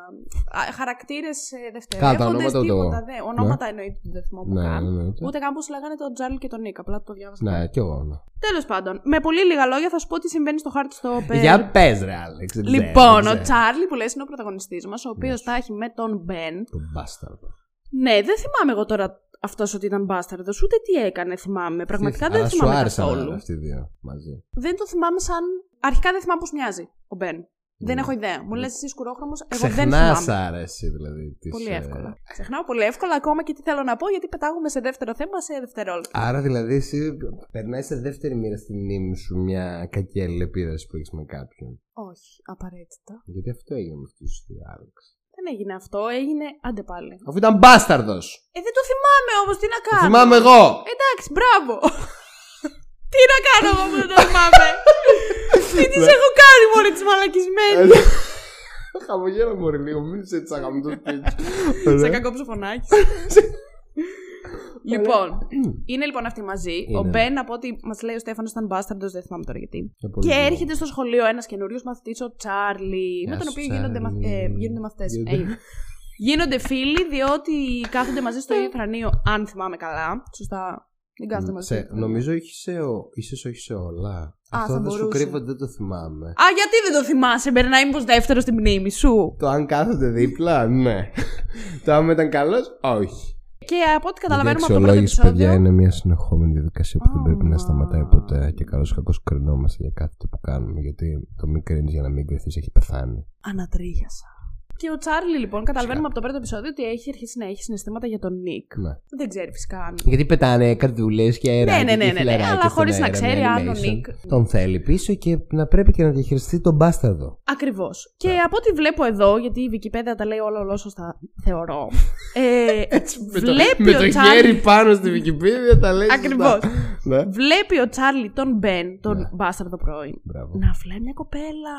Χαρακτήρες δευτερεύοντες. Καλά, ονόματα το- τίποτα. Δε. Ονόματα εννοείται ότι δεν θυμόμουν Ναι, καν. ναι, ναι. Ούτε καν πώς λέγανε τον Τσάρλι και τον Νικ. Απλά το διάβασα. Ναι, κι εγώ. Ναι. Τέλος πάντων, με πολύ λίγα λόγια θα σου πω τι συμβαίνει στο Heartstopper. Για πες, ρε, Άλεξ. δεν ξέρω, Λοιπόν, δεν ο ξέρω. Τσάρλι που λες είναι ο πρωταγωνιστής μας, ο οποίος Ναι. τα έχει με τον Μπεν. Τον μπάσταρδο. Ναι, δεν θυμάμαι εγώ τώρα αυτός ότι ήταν μπάσταρδος, ούτε τι έκανε θυμάμαι. Πραγματικά δεν Αλλά θυμάμαι σου άρεσαν καθόλου. αυτοί οι δύο μαζί. Δεν το θυμάμαι σαν... Αρχικά δεν θυμάμαι πώς μοιάζει ο Μπεν. Δεν Ναι. έχω ιδέα. Μου λες εσύ σκουρόχρωμος, εγώ δεν Ξεχνάς θυμάμαι. άρεση, δηλαδή. της, Πολύ ε, εύκολα. Ξεχνάω πολύ εύκολα ακόμα και τι θέλω να πω γιατί πετάγουμε σε δεύτερο θέμα σε δευτερόλεπτα. Άρα δηλαδή εσύ περνάει σε δεύτερη μοίρα στη μνήμη σου μια κακή αλληλεπίδραση που έχεις με κάποιον. Όχι, απαραίτητα. Γιατί αυτό έγινε με αυτούς του δύο Άλεξ. Δεν έγινε αυτό, έγινε άντε πάλι. Αφού ήταν μπάσταρδος! Ε, δεν το θυμάμαι όμως, τι να κάνω. Θυμάμαι εγώ! Εντάξει, μπράβο. Τι να κάνω εγώ που δεν το θυμάμαι. Τι τις έχω κάνει μόνο τις μαλακισμένες. Χαμογέλα μου ρε λίγο, μην είσαι έτσι αγαμτό Σε κακό ψοφωνάκι. Λοιπόν, είναι λοιπόν αυτοί μαζί. Ο Είναι. Μπεν, από ό,τι μας λέει ο Στέφανος, ήταν μπάσταρντος, δεν θυμάμαι τώρα γιατί. Και έρχεται στο σχολείο ένας καινούριος μαθητής, ο Τσάρλι, με Γεια τον σου, οποίο γίνονται, μαθ... Τσάρλι. ε, γίνονται μαθητές. Γίνονται. γίνονται φίλοι, διότι κάθονται μαζί στο ίδιο θρανείο, αν θυμάμαι καλά. Σωστά. Δεν κάθονται μαζί. στο Σε, ίδιο θρανείο. νομίζω όχι σε, ο- ίσως όχι σε όλα. Αυτό θα δεν σου μπορούσε. κρύβω ότι δεν το θυμάμαι. Α, γιατί δεν το θυμάσαι, Μπερνάι, μήπως δεύτερο στην μνήμη σου. Το αν κάθονται δίπλα, ναι. το αν ήταν καλός, όχι. Και από ό,τι Γιατί η καταλαβαίνουμε από το πρώτο αξιολόγηση, επεισόδιο. παιδιά, είναι μια συνεχόμενη διαδικασία που δεν πρέπει να Α. σταματάει ποτέ. Και καλώς κακώς κρινόμαστε για κάθε τι που κάνουμε. Γιατί το μην κρίνεις για να μην κρυθεί έχει πεθάνει. Ανατρίχιασα. Και ο Τσάρλι, λοιπόν, καταλαβαίνουμε από το πρώτο επεισόδιο ότι έχει αρχίσει να έχει συναισθήματα για τον Νικ. Ναι. Δεν ξέρει φυσικά αν. Γιατί πετάνε καρδούλε και αεράκι. ναι, ναι, και ναι, φιλαράκια αλλά στον χωρίς να αέρα, ξέρει με αν ο animation. Nick- Τον θέλει πίσω και να πρέπει και να διαχειριστεί τον μπάσταρδο. Ακριβώς. Και από ό,τι βλέπω εδώ, γιατί η Wikipedia τα λέει όλα ολόσωστα, θεωρώ. Ε, βλέπει με ο το Τσάρλι. χέρι πάνω στη Wikipedia τα λέει. Ακριβώς. σωστά. Ναι. Βλέπει ο Τσάρλι τον Μπεν, τον Ναι. μπάσταρδο πρώην, Μπράβο. να φιλάει μια κοπέλα.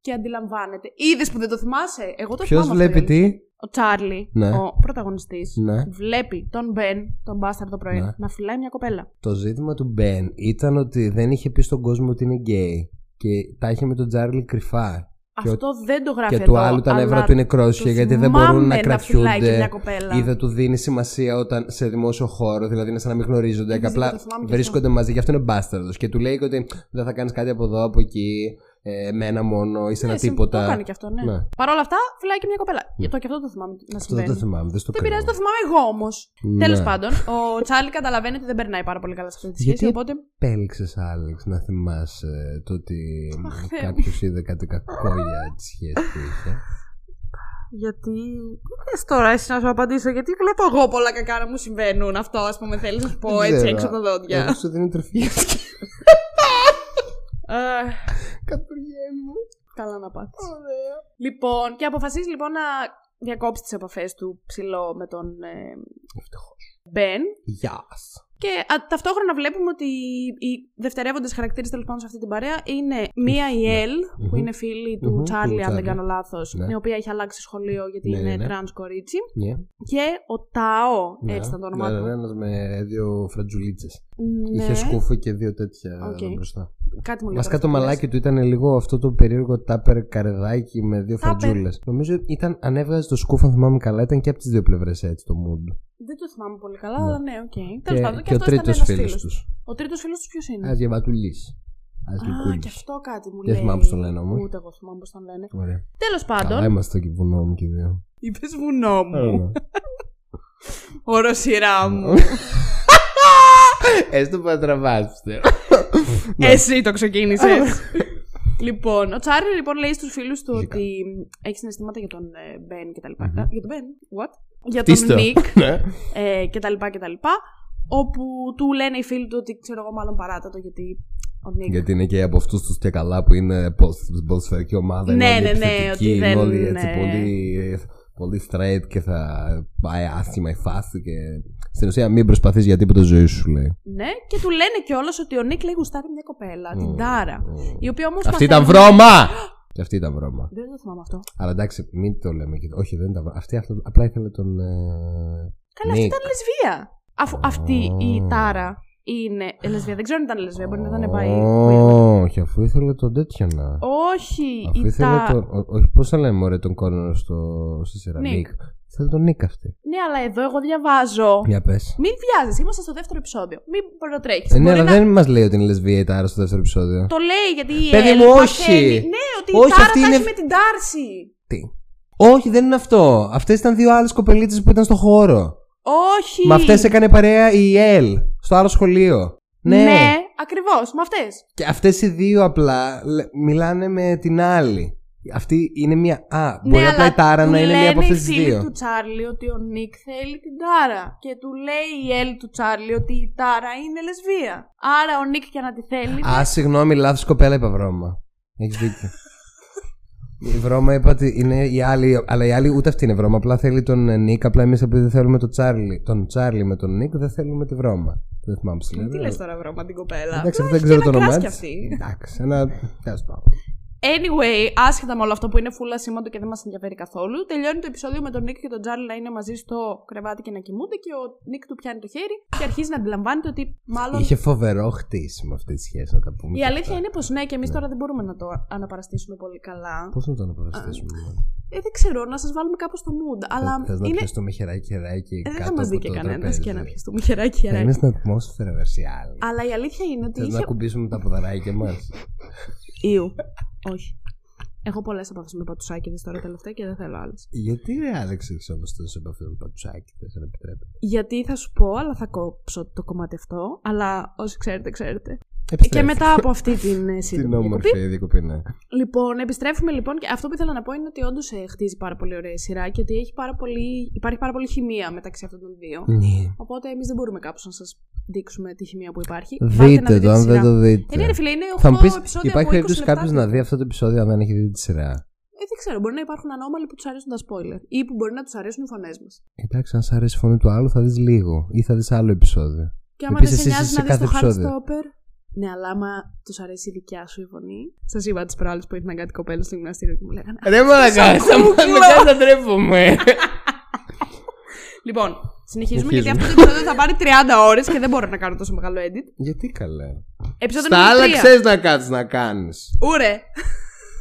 Και αντιλαμβάνεται. Είδες που δεν το θυμάσαι; Εγώ το Ποιος θυμάμαι. αυτό, βλέπει η αλήθεια. τι. Ο Τσάρλι, Ναι. ο πρωταγωνιστής, Ναι. βλέπει τον Μπεν, τον μπάσταρδο πρώην, Ναι. να φιλάει μια κοπέλα. Το ζήτημα του Μπεν ήταν ότι δεν είχε πει στον κόσμο ότι είναι γκέι. Και τα είχε με τον Τζάρλι κρυφά. Και ο- Αυτό δεν το γράφει Και εδώ. του άλλου τα νεύρα αλλά του είναι κρόσια το γιατί δεν θυμάμαι μπορούν να φυλάει και μια κρατιούνται. κοπέλα. Ή δεν του δίνει σημασία όταν σε δημόσιο χώρο, δηλαδή είναι σαν να μην γνωρίζονται. Δεν Και ξέρω, απλά το θυμάμαι και βρίσκονται μαζί, γι' αυτό είναι μπάσταρδος. Και του λέει ότι δεν θα κάνεις κάτι από εδώ, από εκεί, ε, εμένα μόνο, είσαι Ναι, ένα συμ- τίποτα. Το έκανε και αυτό, ναι. Ναι. Παρ' όλα αυτά, φυλάει και μια κοπέλα. Το και αυτό το θυμάμαι να Αυτό δεν συμβαίνει. το θυμάμαι, δεν στο Δεν κρύβω. πειράζει, το θυμάμαι εγώ όμως. Ναι. Τέλος πάντων, ο Τσάρλι καταλαβαίνει ότι δεν περνάει πάρα πολύ καλά σε αυτή τη σχέση. Γιατί Οπότε. Πέληξε, Άλεξ, να θυμάσαι το ότι Αχ, Θεέ μου. κάποιος είδε κάτι κακό για τη σχέση που είχε; Γιατί. Πες τώρα εσύ να σου απαντήσω, γιατί βλέπω εγώ πολλά κακά να μου συμβαίνουν. Αυτό, ας πούμε, θέλεις να σου πω Δεν έτσι ξέρω. έξω από τα δόντια. Εγώ σου δίνει τροφή για σκέψη. Αχ, Κατουργέμαι. Καλά να πάθεις. Λοιπόν, και αποφασίζεις λοιπόν να διακόψεις τις επαφές του ψηλό με τον ε, Ευτυχώς. Μπεν. Γεια Και α, ταυτόχρονα βλέπουμε ότι οι δευτερεύοντες χαρακτήρες τέλος πάντων σε αυτή την παρέα είναι μία η Ελ, που Μμμ. είναι φίλη του Μμμ, Τσάρλι, του αν δεν Τσάρλι. κάνω λάθος, Ναι. η οποία έχει αλλάξει σχολείο γιατί Ναι, είναι ναι, ναι. τρανς κορίτσι. Ναι. Και ο Τάο, Ναι. έτσι ήταν το όνομά Ναι, του. ναι, ένας με δύο φραντζουλίτσες. Ναι, Είχε σκούφο και δύο τέτοια Οκ. εδώ μπροστά. Κάτι μου λέει. Βασικά τώρα το αυτό που μαλάκι του ήταν λίγο αυτό το περίεργο τάπερ καρεδάκι με δύο Τάπερ. φράντζουλες. Νομίζω ήταν, αν έβγαζε το σκούφο, αν θυμάμαι καλά, ήταν και από τις δύο πλευρές έτσι το mood. λες. Δεν το θυμάμαι πολύ καλά, Ναι. αλλά ναι, οκ. Τέλος Και, πάντων, και ο αυτός ήταν τρίτος ένας φίλος φίλος τους. Ο τρίτος φίλος τους ποιος είναι; Ένα διαβατουλή. Α, και αυτό κάτι μου Δεν λέει. θυμάμαι πώς τον λένε όμως. Ούτε εγώ θυμάμαι πώς τον λένε. Ωραία. Τέλος Καλά πάντων, είμαστε και βουνό μου και οι δύο. είπες βουνό μου. Ωραία. Οροσυρά μου. Έστω που θα τραβάς, πιστεύω. Εσύ το ξεκίνησες. λοιπόν, ο Τσάρλι λοιπόν λέει στους φίλους του Φυσικά. ότι έχει συναισθήματα για τον ε, Μπεν και τα λοιπά. Μμμ. Ε, Για τον Μπεν, what? Για τον Χτίστο. Νίκ Ναι. ε, και τα λοιπά και τα λοιπά. Όπου του λένε οι φίλοι του ότι ξέρω εγώ μάλλον παράτατο γιατί ο Νίκ. Γιατί είναι και από αυτούς τους και καλά που είναι ποδοσφαιρική ομάδα. είναι Ναι, όλοι ναι, ναι, επιθετικοί, ότι είναι δεν όλοι έτσι είναι- πολύ, πολύ straight και θα πάει άσχημα η φάση. Και στην ουσία μην προσπαθείς για τίποτα ζωή σου, σου λέει. Ναι, και του λένε κιόλας ότι ο Νίκ λέει γουστάρει μια κοπέλα, την Μμμ. Τάρα. Μμμ. Η οποία όμως. Αυτή ήταν βρώμα! Και αυτή ήταν βρώμα. Δεν το θυμάμαι αυτό. Αλλά εντάξει, μην το λέμε. και- Όχι, δεν ήταν βρώμα. Αυτή απλά- απλά ήθελε τον. ε, Καλά, αυτή Νίκ. ήταν λεσβία. Αφού αυτή η Α. Τάρα είναι λεσβία. Δεν ξέρω αν ήταν λεσβία, μπορεί να ήταν πάει. Όχι, αφού ήθελε τον τέτοιο να. Όχι, Αφού η ήθελε τα... τον. ο- Όχι, πώς θα λέμε, ωραία, τον κόρνο στο... στη σειρά. Νίκ. Νίκ. Ήθελε τον Νίκ αυτή. Ναι, αλλά εδώ εγώ διαβάζω. Για πες. Μην βιάζεσαι, είμαστε στο δεύτερο επεισόδιο. Μην προτρέχει. Ε, ναι, αλλά δεν μας λέει ότι είναι λεσβία η Τάρα στο δεύτερο επεισόδιο. Το λέει γιατί η Παιδί Ελ μου, παθαίνει. όχι. Ναι, ότι Όχι, η Τάρα αυτή τα είναι- έχει με την Τάρση. Τι; Όχι, δεν είναι αυτό. Αυτές ήταν δύο άλλες κοπελίτσες που ήταν στο χώρο. Όχι. Με αυτές έκανε παρέα η ΕΛ στο άλλο σχολείο. Ναι. Ναι, ακριβώς, με αυτές. Και αυτές οι δύο απλά λε- μιλάνε με την άλλη. Αυτή είναι μια. Α, μπορεί απλά η Τάρα να είναι μία από αυτέ τι οι φίλοι δύο. του Τσάρλι ότι ο Νίκ θέλει την Τάρα. Και του λέει η Ελ του Τσάρλι ότι η Τάρα είναι λεσβία. Άρα ο Νίκ και να τη θέλει. Α, συγγνώμη, λάθος κοπέλα είπα βρώμα. Έχεις δίκιο. Η βρώμα είπα ότι είναι η άλλη, αλλά η άλλη ούτε αυτή είναι βρώμα. Απλά θέλει τον ε, Νίκ. Απλά εμείς επειδή δεν θέλουμε τον Τσάρλι, τον Τσάρλι με τον Νίκ, δεν θέλουμε τη βρώμα. Δεν θυμάμαι πώς Τι λες τώρα, βρώμα την κοπέλα; Εντάξει, Απλά αυτό δεν έχεις ξέρω και το ένα όνομά crush της. κι αυτή. Εντάξει, ένα. Τέλο πάντων. Anyway, άσχετα με όλο αυτό που είναι φουλ ασήμαντο και δεν μας ενδιαφέρει καθόλου, τελειώνει το επεισόδιο με τον Νίκ και τον Τσάρλι να είναι μαζί στο κρεβάτι και να κοιμούνται και ο Νίκ του πιάνει το χέρι και αρχίζει να αντιλαμβάνεται ότι μάλλον. Είχε φοβερό χτίσιμο αυτή τη σχέση, να τα πούμε. Η αλήθεια είναι πως ναι, και εμείς τώρα δεν μπορούμε να το αναπαραστήσουμε πολύ καλά. Πώς να το αναπαραστήσουμε, Ε, δεν ξέρω, να σας βάλουμε κάπως στο mood. Αλλά Θες να είναι. πιαστούμε χεράκι χεράκι Ε, δεν κάτω θα μας από δει το και κανένας τραπέζι. και να πιαστούμε χεράκι Θα χεράκι. είναι στην ατμόσφαιρα βερσιάλ. Αλλά η αλήθεια είναι ότι Θες να είχε. κουμπίσουμε τα ποδαράκια μας; Ιου. Όχι. Έχω πολλές επαφές με πατουσάκιδε τώρα τελευταία και δεν θέλω άλλες. Γιατί ρε Άλεξ έχεις όμως τόσο επαφή με πατουσάκι, δεν σε επιτρέπει. Γιατί θα σου πω, αλλά θα κόψω το κομμάτι αυτό. Αλλά όσοι ξέρετε, ξέρετε. Και μετά από αυτή την ε, Την σύντομη διακοπή. όμορφη διακοπή, ναι. Λοιπόν, επιστρέφουμε λοιπόν και αυτό που ήθελα να πω είναι ότι όντως χτίζει πάρα πολύ ωραία σειρά και ότι έχει πάρα πολύ, υπάρχει πάρα πολύ χημεία μεταξύ αυτών των δύο. Ναι. Οπότε εμείς δεν μπορούμε κάπως να σας δείξουμε τη χημεία που υπάρχει. Βάλτε να Δείτε δείτε το, τη αν δεν σειρά. το δείτε. Ε, ναι, ρε φίλε, είναι 8 Θα μου πεις, επεισόδια υπάρχει από 20 περίπτωση λεπτά. κάποιο να δει αυτό το επεισόδιο αν δεν έχει δει τη σειρά; Ε, δεν ξέρω, μπορεί να υπάρχουν ανώμαλοι που τους αρέσουν τα spoiler ή που μπορεί να τους αρέσουν οι φωνές μας. Εντάξει, αν σ' αρέσει η φωνή του άλλου, θα δεις λίγο ή θα δεις άλλο επεισόδιο. Και άμα Επίσης, δεν σε εσύ νοιάζει σε να δεις κάθε το επεισόδιο. Heartstopper. Ναι, αλλά άμα τους αρέσει η δικιά σου η φωνή. Σας είπα τις προάλλες που ήρθαν κάτι κοπέλε στο γυμναστήριο και μου λέγανε. Ρε μαλακά, κούκλο. να τρέφουμε. Λοιπόν, συνεχίζουμε Συνεχίζουμε. γιατί αυτό το επεισόδιο θα πάρει 30 ώρες και δεν μπορώ να κάνω τόσο μεγάλο edit. Γιατί καλέ. Επεισόδιο Στα άλλα νούμερο 3. ξέρεις να κάτσει να κάνεις. Ούρε!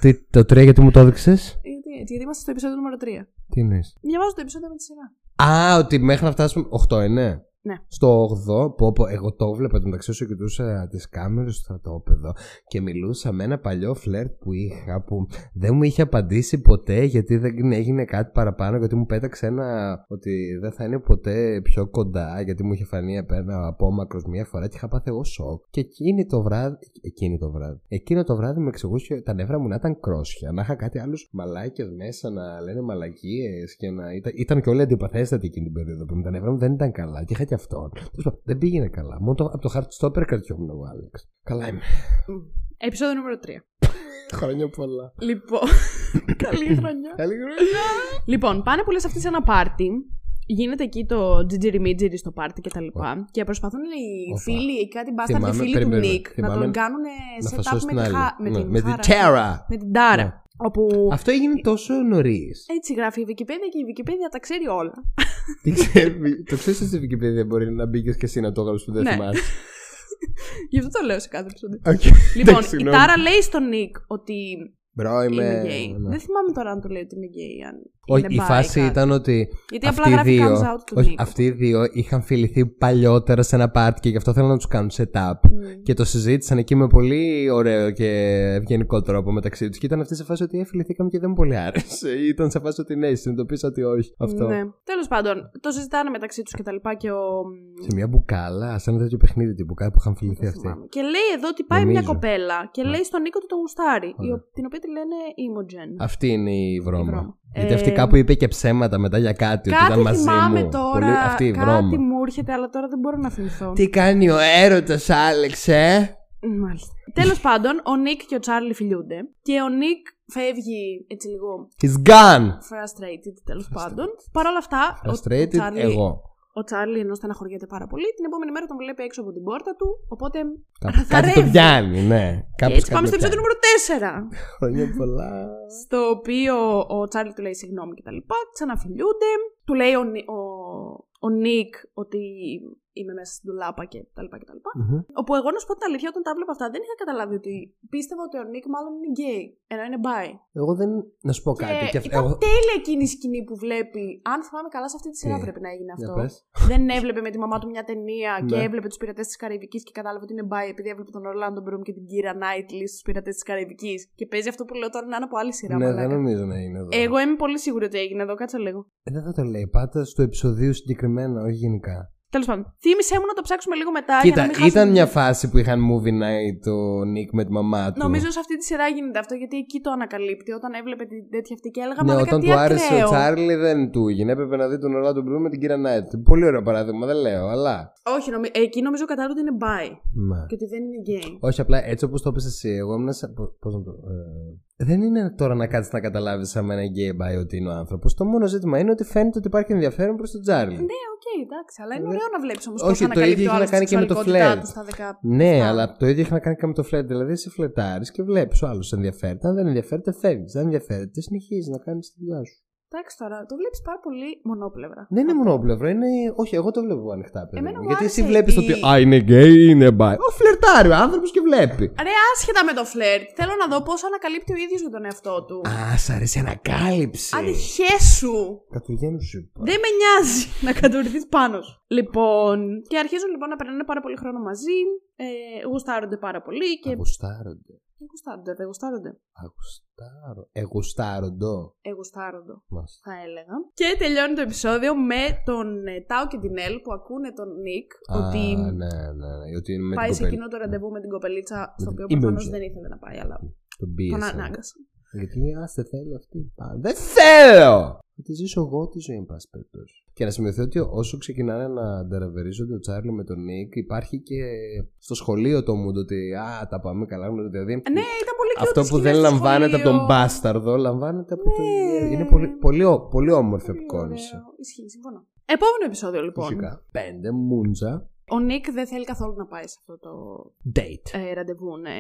Τι, το 3 γιατί μου το έδειξες; Γιατί, έτσι, γιατί είμαστε στο επεισόδιο νούμερο 3. Τι εννοείς; Διαβάζω το επεισόδιο με τη σειρά. Α, ότι μέχρι να φτάσουμε. 8 είναι. Ναι. Στο 8, που όπου εγώ το βλέπα, μεταξύ όσο κοιτούσα τις κάμερες στο στρατόπεδο και μιλούσα με ένα παλιό φλερτ που είχα που δεν μου είχε απαντήσει ποτέ γιατί δεν έγινε κάτι παραπάνω. Γιατί μου πέταξε ένα ότι δεν θα είναι ποτέ πιο κοντά, γιατί μου είχε φανεί ένα απόμακρος μία φορά και είχα πάθει εγώ σοκ. Και εκείνη το βράδυ. Εκείνη το βράδυ. Εκείνο το βράδυ με εξηγούσε τα νεύρα μου να ήταν κρόσια. Να είχα κάτι άλλους μαλάκες μέσα να λένε μαλακίες και να. Ήταν, ήταν και όλοι αντιπαθέστατοι εκείνη την περίοδο που με τα νεύρα μου δεν ήταν καλά. Και είχα και αυτόν. Τέλος πάντων, Δεν πήγαινε καλά. Μόνο το, από το Heartstopper κρατιόμουν εγώ, Άλεξ. Καλά είμαι. Επεισόδιο νούμερο 3. Χρόνια πολλά. Λοιπόν. Καλή χρονιά. Καλή χρονιά. Λοιπόν, πάνε που λες αυτοί σε ένα πάρτι. Γίνεται εκεί το τζιτζιρι μίτζιρι στο πάρτι και τα λοιπά. Και προσπαθούν οι Οπα. φίλοι, οι κάτι μπάσταρδοι Θυμάμαι, φίλοι του περιμένουμε. Νίκ να Θυμάμαι τον κάνουν Να setup φασώσει με, την τη άλλη. χα... με, Ναι, την με την Χάρα. Τέρα. Με την Τάρα. Ναι. Όπου Αυτό έγινε τόσο νωρίς. έτσι γράφει η Wikipedia και η Wikipedia τα ξέρει όλα. το ξέρεις ότι στη Wikipedia μπορεί να μπήκε και εσύ να το έγραψε που δεν Ναι. θυμάσαι. Γι' αυτό το λέω σε κάθε επεισόδιο. Οκ. Λοιπόν, Εντάξει, η συγγνώμη. Τάρα λέει στον Νίκ ότι Μπρο, είμαι. είναι γκέι. ναι. Δεν θυμάμαι τώρα αν του λέει ότι είναι γκέι. Αν Όχι, είναι η bi, φάση κάτι. ήταν ότι. Γιατί αυτοί απλά οι γράφει δύο, comes out του όχι, Νίκ. αυτοί οι δύο είχαν φιληθεί παλιότερα σε ένα πάρτι και γι' αυτό θέλουν να τους κάνουν setup. Μμ. Και το συζήτησαν εκεί με πολύ ωραίο και ευγενικό τρόπο μεταξύ τους. Και ήταν αυτή σε φάση ότι εφηληθήκαμε και δεν μου πολύ άρεσε. Ή ήταν σε φάση ότι ναι, συνειδητοποίησα ότι όχι. Αυτό. Ναι. Τέλος πάντων, το συζητάνε μεταξύ τους και τα λοιπά και ο. Σε μια μπουκάλα, σε ένα τέτοιο παιχνίδι τύπου κάτι που είχαν φιληθεί Δεν αυτοί. θυμάμαι. Και λέει εδώ ότι πάει Νομίζω. μια κοπέλα και Ναι. λέει στον Νίκο ότι τον γουστάρει. η Ωραία. ο- Την οποία τη λένε Imogen. Αυτή είναι η βρώμα. Βρώμα. Γιατί Ε, αυτή κάπου είπε και ψέματα μετά για κάτι, ότι Κάτι ήταν μαζί θυμάμαι μου. τώρα. Πολύ, αυτή η κάτι βρώμα. μου έρχεται, αλλά τώρα δεν μπορώ να θυμηθώ. Τι κάνει ο έρωτας, Άλεξ, ε; Μάλιστα. Τέλος πάντων, ο Νίκ και ο Τσάρλι φιλιούνται. Και ο Νίκ φεύγει έτσι λίγο He's gone. frustrated τέλος πάντων. Παρ' όλα αυτά, ο- ο Frustrated, Τσάρλι- εγώ. Ο Τσάρλι ενώ στεναχωριέται πάρα πολύ, την επόμενη μέρα τον βλέπει έξω από την πόρτα του. Οπότε. Κάπου- θα κάτι το ρεύει. πιάνει, ναι. Και Κάπως έτσι κάτι πάμε το στο επεισόδιο πιάνει. νούμερο 4. Χρόνια πολλά. Στο οποίο ο Τσάρλι του λέει συγγνώμη και τα λοιπά. Ξαναφιλιούνται. Του λέει ο, Νι- ο, ο Νίκ ότι είμαι μέσα στην τουλάπα και τα λοιπά και τα λοιπά. Μμμ. Όπου εγώ να σου πω την αλήθεια, όταν τα βλέπα αυτά, δεν είχα καταλάβει ότι πίστευα ότι ο Νίκ μάλλον είναι γκέι, ενώ είναι bi. Εγώ δεν. Να σου πω κάτι. Και Και αυ- ήταν εγώ... τέλεια εκείνη η σκηνή που βλέπει. Αν θυμάμαι καλά, σε αυτή τη σειρά Τι; πρέπει να έγινε Για αυτό. πες. δεν έβλεπε με τη μαμά του μια ταινία και Ναι. έβλεπε τους πειρατές της Καραϊβικής και κατάλαβε ότι είναι bi επειδή έβλεπε τον Ορλάντο Μπλουμ και την Κίρα Νάιτλι στους πειρατές της Καραϊβικής. Και παίζει αυτό που λέω τώρα να είναι από άλλη σειρά. Ναι, μαλάκα. δεν νομίζω να είναι εδώ. Εγώ είμαι πολύ σίγουρη ότι έγινε εδώ, κάτσε λίγο. Ε, δεν θα το λέει. Πάτα στο επεισοδίο συγκεκριμένα, όχι γενικά. Τέλος πάντων, θύμισέ μου να το ψάξουμε λίγο μετά. για Κοίτα, να μην χάσουμε ήταν την- μια φάση που είχαν movie night ο Νίκ με τη μαμά του. Νομίζω σε αυτή τη σειρά γίνεται αυτό γιατί εκεί το ανακαλύπτει όταν έβλεπε την τέτοια αυτή και έλεγα Ναι, Μα όταν τι του άρεσε ακραίο. ο Τσάρλι δεν του έγινε. Έπρεπε να δει τον Ορλάντο Μπλουμ με την κύρα Νάιτ. Πολύ ωραίο παράδειγμα, δεν λέω, αλλά. Όχι, νομι... εκεί νομίζω κατάλαβε ότι είναι bi Ναι. και ότι δεν είναι gay. Όχι, απλά έτσι όπως το είπε εσύ, εγώ ήμουν σε. Πώς να το. Ε, δεν είναι τώρα να κάτσεις να καταλάβεις άμα είναι γκέι, bi, ό,τι είναι ο άνθρωπος. Το μόνο ζήτημα είναι ότι φαίνεται ότι υπάρχει ενδιαφέρον προς τον Τσάρλι. Ναι, οκ, εντάξει, αλλά είναι Ναι. ωραίο να βλέπεις όμως Όχι, πώς το ανακαλύπτει ίδιο ο έχει να άλλος κάνει τη και με το σεξουαλικότητά φλερτ. του στα δεκα... Ναι, Α. αλλά το ίδιο έχει να κάνει και με το φλερτ. Δηλαδή, εσύ φλερτάρεις και βλέπεις ο άλλος ενδιαφέρεται. Αν δεν ενδιαφέρεται, φεύγεις. Αν ενδιαφέρεται, συνεχίζεις να κάνεις τη δουλειά σου. Εντάξει τώρα, το βλέπεις πάρα πολύ μονόπλευρα. Δεν είναι μονόπλευρο, είναι. Όχι, εγώ το βλέπω ανοιχτά, παιδί. Εμένα μου. μου Γιατί άρεσε εσύ βλέπει η- ότι. Α, είναι γκέι ή είναι bi. Ο φλερτάρει ο άνθρωπος και βλέπει. Ρε, άσχετα με το φλερτ. Θέλω να δω πώς ανακαλύπτει ο ίδιος για τον εαυτό του. Α, σ' αρέσει η ανακάλυψη. Άντε, χέσου. Κατουργένου σου είπα. Δεν με νοιάζει να κατουρηθείς πάνω σου. Λοιπόν, και αρχίζουν λοιπόν να περνάνε πάρα πολύ χρόνο μαζί. Ε, γουστάρονται πάρα πολύ και. Αγουστάρονται. Ε, Γουστάρονται, δεν γουστάρονται. Αγουστάρω. Εγουστάροντο. Ε, γουστάροντο, Μας. θα έλεγα. Και τελειώνει το επεισόδιο με τον ε, Τάο και την Ελ που ακούνε τον Νικ ότι Α, ναι, ναι, ναι. Ότι είναι με πάει την σε κοπέλα. εκείνο το ραντεβού με την κοπελίτσα, στο την- οποίο η προφανώς Μπούτζα. δεν ήθελε να πάει, αλλά Τον τον πίεσε. ανάγκασε. Γιατί λέει, α, δεν θέλω αυτή. Α, Δεν θέλω! Θα τη ζήσω εγώ τη ζωή, εν πάση περιπτώσει. Και να σημειωθεί ότι όσο ξεκινάνε να ντεραβερίζονται ο Τσάρλι με τον Νίκ, υπάρχει και στο σχολείο το μου ότι Α, τα πάμε καλά. Δηλαδή, Ναι, ήταν πολύ cute αυτό οι που σκηνές δεν στο λαμβάνεται από τον σχολείο. μπάσταρδο, λαμβάνεται από τον. Ναι. Είναι πολύ, πολύ, ω- πολύ όμορφη Πολύ απεικόνηση. ωραίο. Ισχύει, συμφωνώ. Επόμενο επεισόδιο λοιπόν. Φυσικά. Πέντε, μούντζα. Ο Νίκ δεν θέλει καθόλου να πάει σε αυτό το Date. ε, ραντεβού, ναι.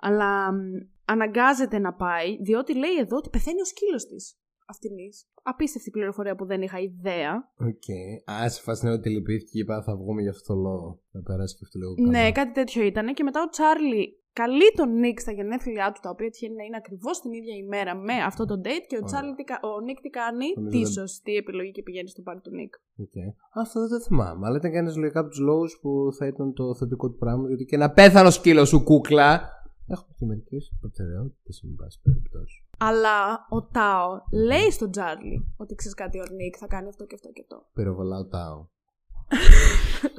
Αλλά μ, αναγκάζεται να πάει, διότι λέει εδώ ότι πεθαίνει ο σκύλος της. Αυτινής. Απίστευτη πληροφορία που δεν είχα ιδέα. Οκ. Α, σε φάση είναι ότι λυπήθηκε και είπα θα βγούμε για αυτό το λόγο. Θα περάσει και αυτό λίγο καλά. Ναι, κάτι τέτοιο ήταν. Και μετά ο Τσάρλι καλεί τον Νίκ στα γενέθλιά του, τα οποία τυχαίνει να είναι ακριβώς την ίδια ημέρα με αυτό το date. Και ο, Ωραία. Τσάρλι, τι κα- ο Νίκ τι κάνει, Νομίζω τη δεν- σωστή επιλογή και πηγαίνει στο πάρτι του Νίκ. Okay. Αυτό δεν το θυμάμαι. Αλλά ήταν κανένας λογικά από τους λόγους που θα ήταν το θετικό του πράγμα. Γιατί και να πέθανε σκύλος σου, κούκλα. Έχουμε και μερικές προτεραιότητες, εν πάση περιπτώσει. Αλλά ο Τάο λέει στον Τσάρλι ότι ξέρεις κάτι, ο Νίκ θα κάνει αυτό και αυτό και αυτό. Πυροβολάω τάω.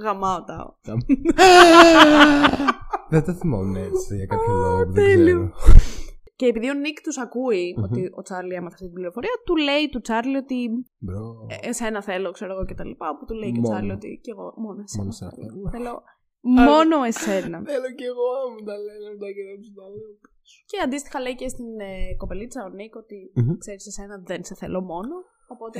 Γαμάω Τάο. δεν το θυμόμουν έτσι για κάποιο λόγο που δεν τέλειο. ξέρω. Και επειδή ο Νίκ τους ακούει ότι ο Τσάρλι έμαθε αυτή την πληροφορία, του λέει του Τσάρλι ότι Μπρο. ε, εσένα θέλω, ξέρω εγώ και τα λοιπά. Που του λέει και ο Μόνο. Τσάρλι ότι και εγώ μόνο εσένα. Μόνο εσένα θέλω. θέλω. Θέλω μόνο εσένα. Θέλω κι εγώ μου τα λένε αυτά και δεν τους τα λέω. και αντίστοιχα λέει και στην ε, κοπελίτσα ο Νίκ ότι Μμμ. ξέρεις εσένα δεν σε θέλω μόνο. Οπότε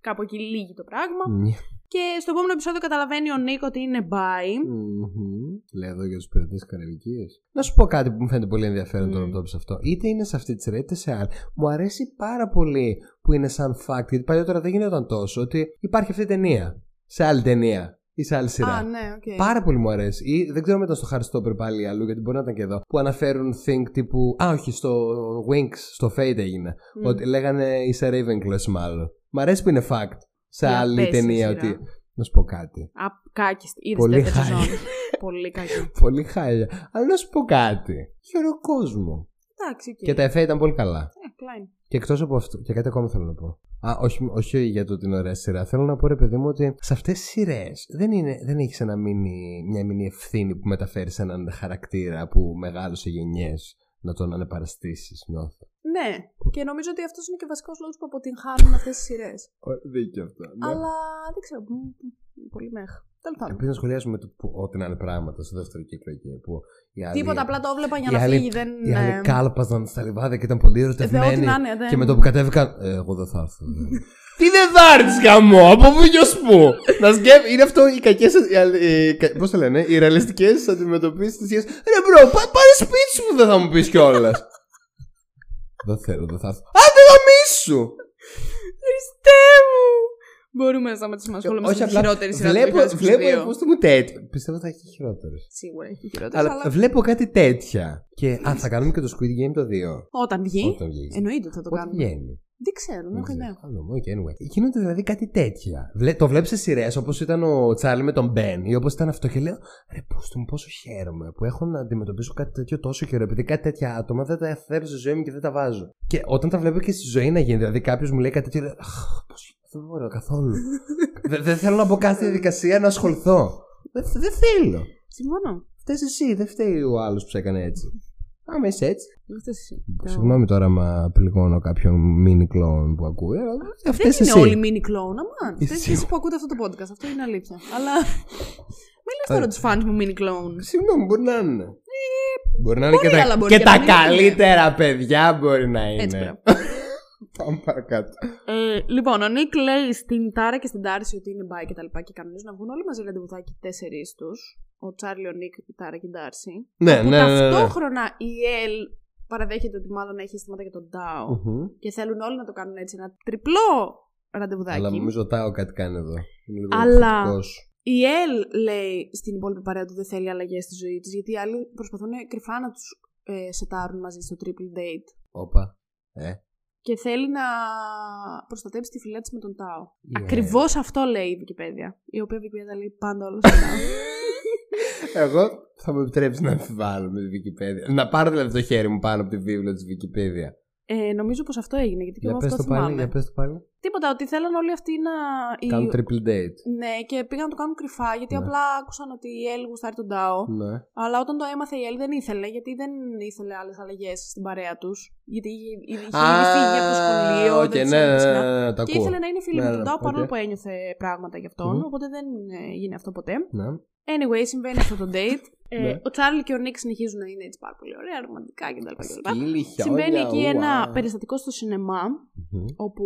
κάπου εκεί λύγει το πράγμα. Ναι. Και στο επόμενο επεισόδιο καταλαβαίνει ο Νίκ ότι είναι bi. Μμμ. Λέει εδώ για τους πειρατές της Καραϊβικής. Να σου πω κάτι που μου φαίνεται πολύ ενδιαφέρον τώρα Μμ. που το είπες αυτό. Είτε είναι σε αυτή τη σειρά είτε σε άλλη. Μου αρέσει πάρα πολύ που είναι σαν fact. Γιατί παλιότερα δεν γινόταν τόσο. Ότι υπάρχει αυτή η ταινία. Σε άλλη ταινία. Ή σε άλλη σειρά. Α, ναι, οκ. Πάρα πολύ μου αρέσει. Ή δεν ξέρω αν ήταν στο Heartstopper πάλι ή αλλού, γιατί μπορεί να ήταν και εδώ. Που αναφέρουν think τύπου. Α, όχι, στο Winx, στο Fate έγινε. Μμ. Ότι λέγανε είσαι Ravenclaw μάλλον. Μ' αρέσει που είναι fact. Σε Η άλλη απαίσια ταινία σειρά. ότι. Να σου πω κάτι. Α, κάκιστη. Είδες Πολύ τέτοια χάλια. σεζόν. Πολύ κακή. Πολύ χάλια. Αλλά να σου πω κάτι. Χαίρο κόσμο. Εντάξει, οκ. Και τα εφέ ήταν πολύ καλά. Ε, κλάιν. Και εκτός από αυτό, και κάτι ακόμα θέλω να πω. Α, όχι, όχι για το ότι είναι ωραία σειρά. Θέλω να πω, ρε παιδί μου, ότι σε αυτές τις σειρές δεν, είναι, δεν έχεις ένα μίνι, μια μίνι ευθύνη που μεταφέρεις σε έναν χαρακτήρα που μεγάλωσε γενιές να τον αναπαραστήσεις, νιώθω. Ναι, και νομίζω ότι αυτός είναι και ο βασικός λόγος που αποτυγχάνουν αυτές τις σειρές. Δίκιο αυτό. Ναι. Αλλά δεν ξέρω. μ, μ, Πολύ meh. Τέλος πάντων. Επίσης, να σχολιάσουμε το, που, ό,τι να είναι πράγματα στο δεύτερο κύκλο εκεί. Που οι άλλοι, Τίποτα, απλά το έβλεπα για οι να άλλοι- φύγει. Δεν. Οι άλλοι ε, κάλπαζαν στα λιβάδια και ήταν πολύ ε, Ό,τι ερωτευμένοι. να είναι. Δεν... Και με το που κατέβηκαν. Ε, εγώ δεν θα έρθω. ναι. Τι δεν θα έρθεις γαμώ, από πού και ως πού; Να σκέφ, είναι αυτό οι κακέ. Πώς το λένε, οι ρεαλιστικές αντιμετωπίσεις της σχέση. Ρε bro, πά, πάρε σπίτι σου που δεν θα μου πεις κιόλας. δεν θέλω, δεν θα έρθω. Άντε γαμίσου! Χριστέ μου! Μπορούμε να σταματήσουμε να ασχολούμαστε Όχι με τη απλά. χειρότερη σειρά Βλέπω, του 2022. βλέπω πώς μου τέτοιο. Πιστεύω θα έχει χειρότερες. Σίγουρα έχει χειρότερες. Αλλά, Αλλά, βλέπω κάτι τέτοια. Και α, θα κάνουμε και το Squid Game το 2. όταν βγει, Όταν βγει. εννοείται ότι θα το Πότε κάνουμε. βγαίνει. Δεν ξέρω, δεν έχω ιδέα. Άλλο, okay, anyway. Γίνονται δηλαδή κάτι τέτοια. Βλέ, το βλέπεις σε σειρές όπως ήταν ο Τσάρλι με τον Μπεν ή όπως ήταν αυτό και λέω Ρε, πούστε μου, πόσο χαίρομαι που έχω να αντιμετωπίσω κάτι τέτοιο τόσο καιρό. Επειδή κάτι τέτοια άτομα δεν τα θέλω στη ζωή μου και δεν τα βάζω. Και όταν τα βλέπω και στη ζωή να γίνει, δηλαδή κάποιος μου λέει κάτι τέτοιο, λέω Αχ, πώς δεν μπορώ καθόλου. δεν, δεν θέλω να μπω κάθε διαδικασία να ασχοληθώ. Δεν, δεν θέλω. Συμφωνώ. Φταίεις εσύ, δεν φταίει ο άλλος που σε έκανε έτσι. Άμα είσαι έτσι. Δεν φταίεις εσύ. Συγγνώμη τώρα μα πληγώνω κάποιον mini clone που ακούει. αλλά Δεν Φταίεις είναι εσύ. όλοι mini clone, αμάν. Είσαι Φταίεις σίγουρα. εσύ που ακούτε αυτό το podcast. Αυτό είναι αλήθεια. Αλλά. Μην λες τώρα τους fans μου mini clone. Συγγνώμη, μπορεί να είναι. μπορεί να είναι μπορεί, και αλλά τα, μπορεί και και τα να μην είναι. καλύτερα παιδιά μπορεί να είναι. Έτσι πρέπει. Πάμε παρακάτω. Ε, λοιπόν, ο Νίκ λέει στην Τάρα και στην Τάρση ότι είναι μπάι και τα λοιπά και κανονίζουν να βγουν όλοι μαζί ραντεβουδάκι τέσσερις τους. Ο Τσάρλι, ο Νίκ, η Τάρα και η Τάρση. Ναι, Που ναι, ναι, ναι. ταυτόχρονα η Ελ παραδέχεται ότι μάλλον έχει αισθήματα για τον Τάο. Μμμ. Και θέλουν όλοι να το κάνουν έτσι ένα τριπλό ραντεβουδάκι. Αλλά νομίζω ο Τάο κάτι κάνει εδώ. Είναι λίγο Αλλά- επιθετικός. Η Ελ λέει στην υπόλοιπη παρέα ότι δεν θέλει αλλαγές στη ζωή της, γιατί οι άλλοι προσπαθούν κρυφά να τους ε, σετάρουν μαζί στο triple date. Όπα. Ε. Και θέλει να προστατέψει τη φιλία της με τον Τάο. Η Ακριβώς αυτό λέει η Wikipedia. Η οποία Wikipedia λέει πάντα όλα σωστά. Εγώ θα μου επιτρέψεις να αμφιβάλλω με τη Wikipedia. Να πάρω δηλαδή το χέρι μου πάνω από τη βίβλο της Wikipedia. Ε, νομίζω πως αυτό έγινε, γιατί και Για εγώ πες αυτό το πάλι, θυμάμαι. για πες το πάλι. Τίποτα, ότι θέλαν όλοι αυτοί να. οι- Κάνουν triple date. Ναι, και πήγαν να το κάνουν κρυφά, γιατί Ναι. απλά άκουσαν ότι η Ελ γουστάρει τον Τάο. Ναι. Αλλά όταν το έμαθε η Ελ δεν ήθελε, γιατί δεν ήθελε άλλες αλλαγές στην παρέα τους. Γιατί είχε, είχε Α, ήδη φύγει από το σχολείο. οκ, δεν ναι, της ναι, άρεσε ναι, να- ναι, ναι, τα Και ακούω. ήθελε να είναι φίλη Ναι, με ναι, τον Τάο, παρόλο οκ. που ένιωθε πράγματα γι' αυτόν. Μμμ. Οπότε δεν ε, γίνει αυτό ποτέ. Ναι. Anyway, συμβαίνει αυτό το date. Ε, Ναι. Ο Τσάρλι και ο Νίκ συνεχίζουν να είναι έτσι πάρα πολύ ωραία, ρομαντικά κτλ. Σκύλι, χιόνια, Συμβαίνει εκεί ουα. ένα περιστατικό στο σινεμά, Μμμ. όπου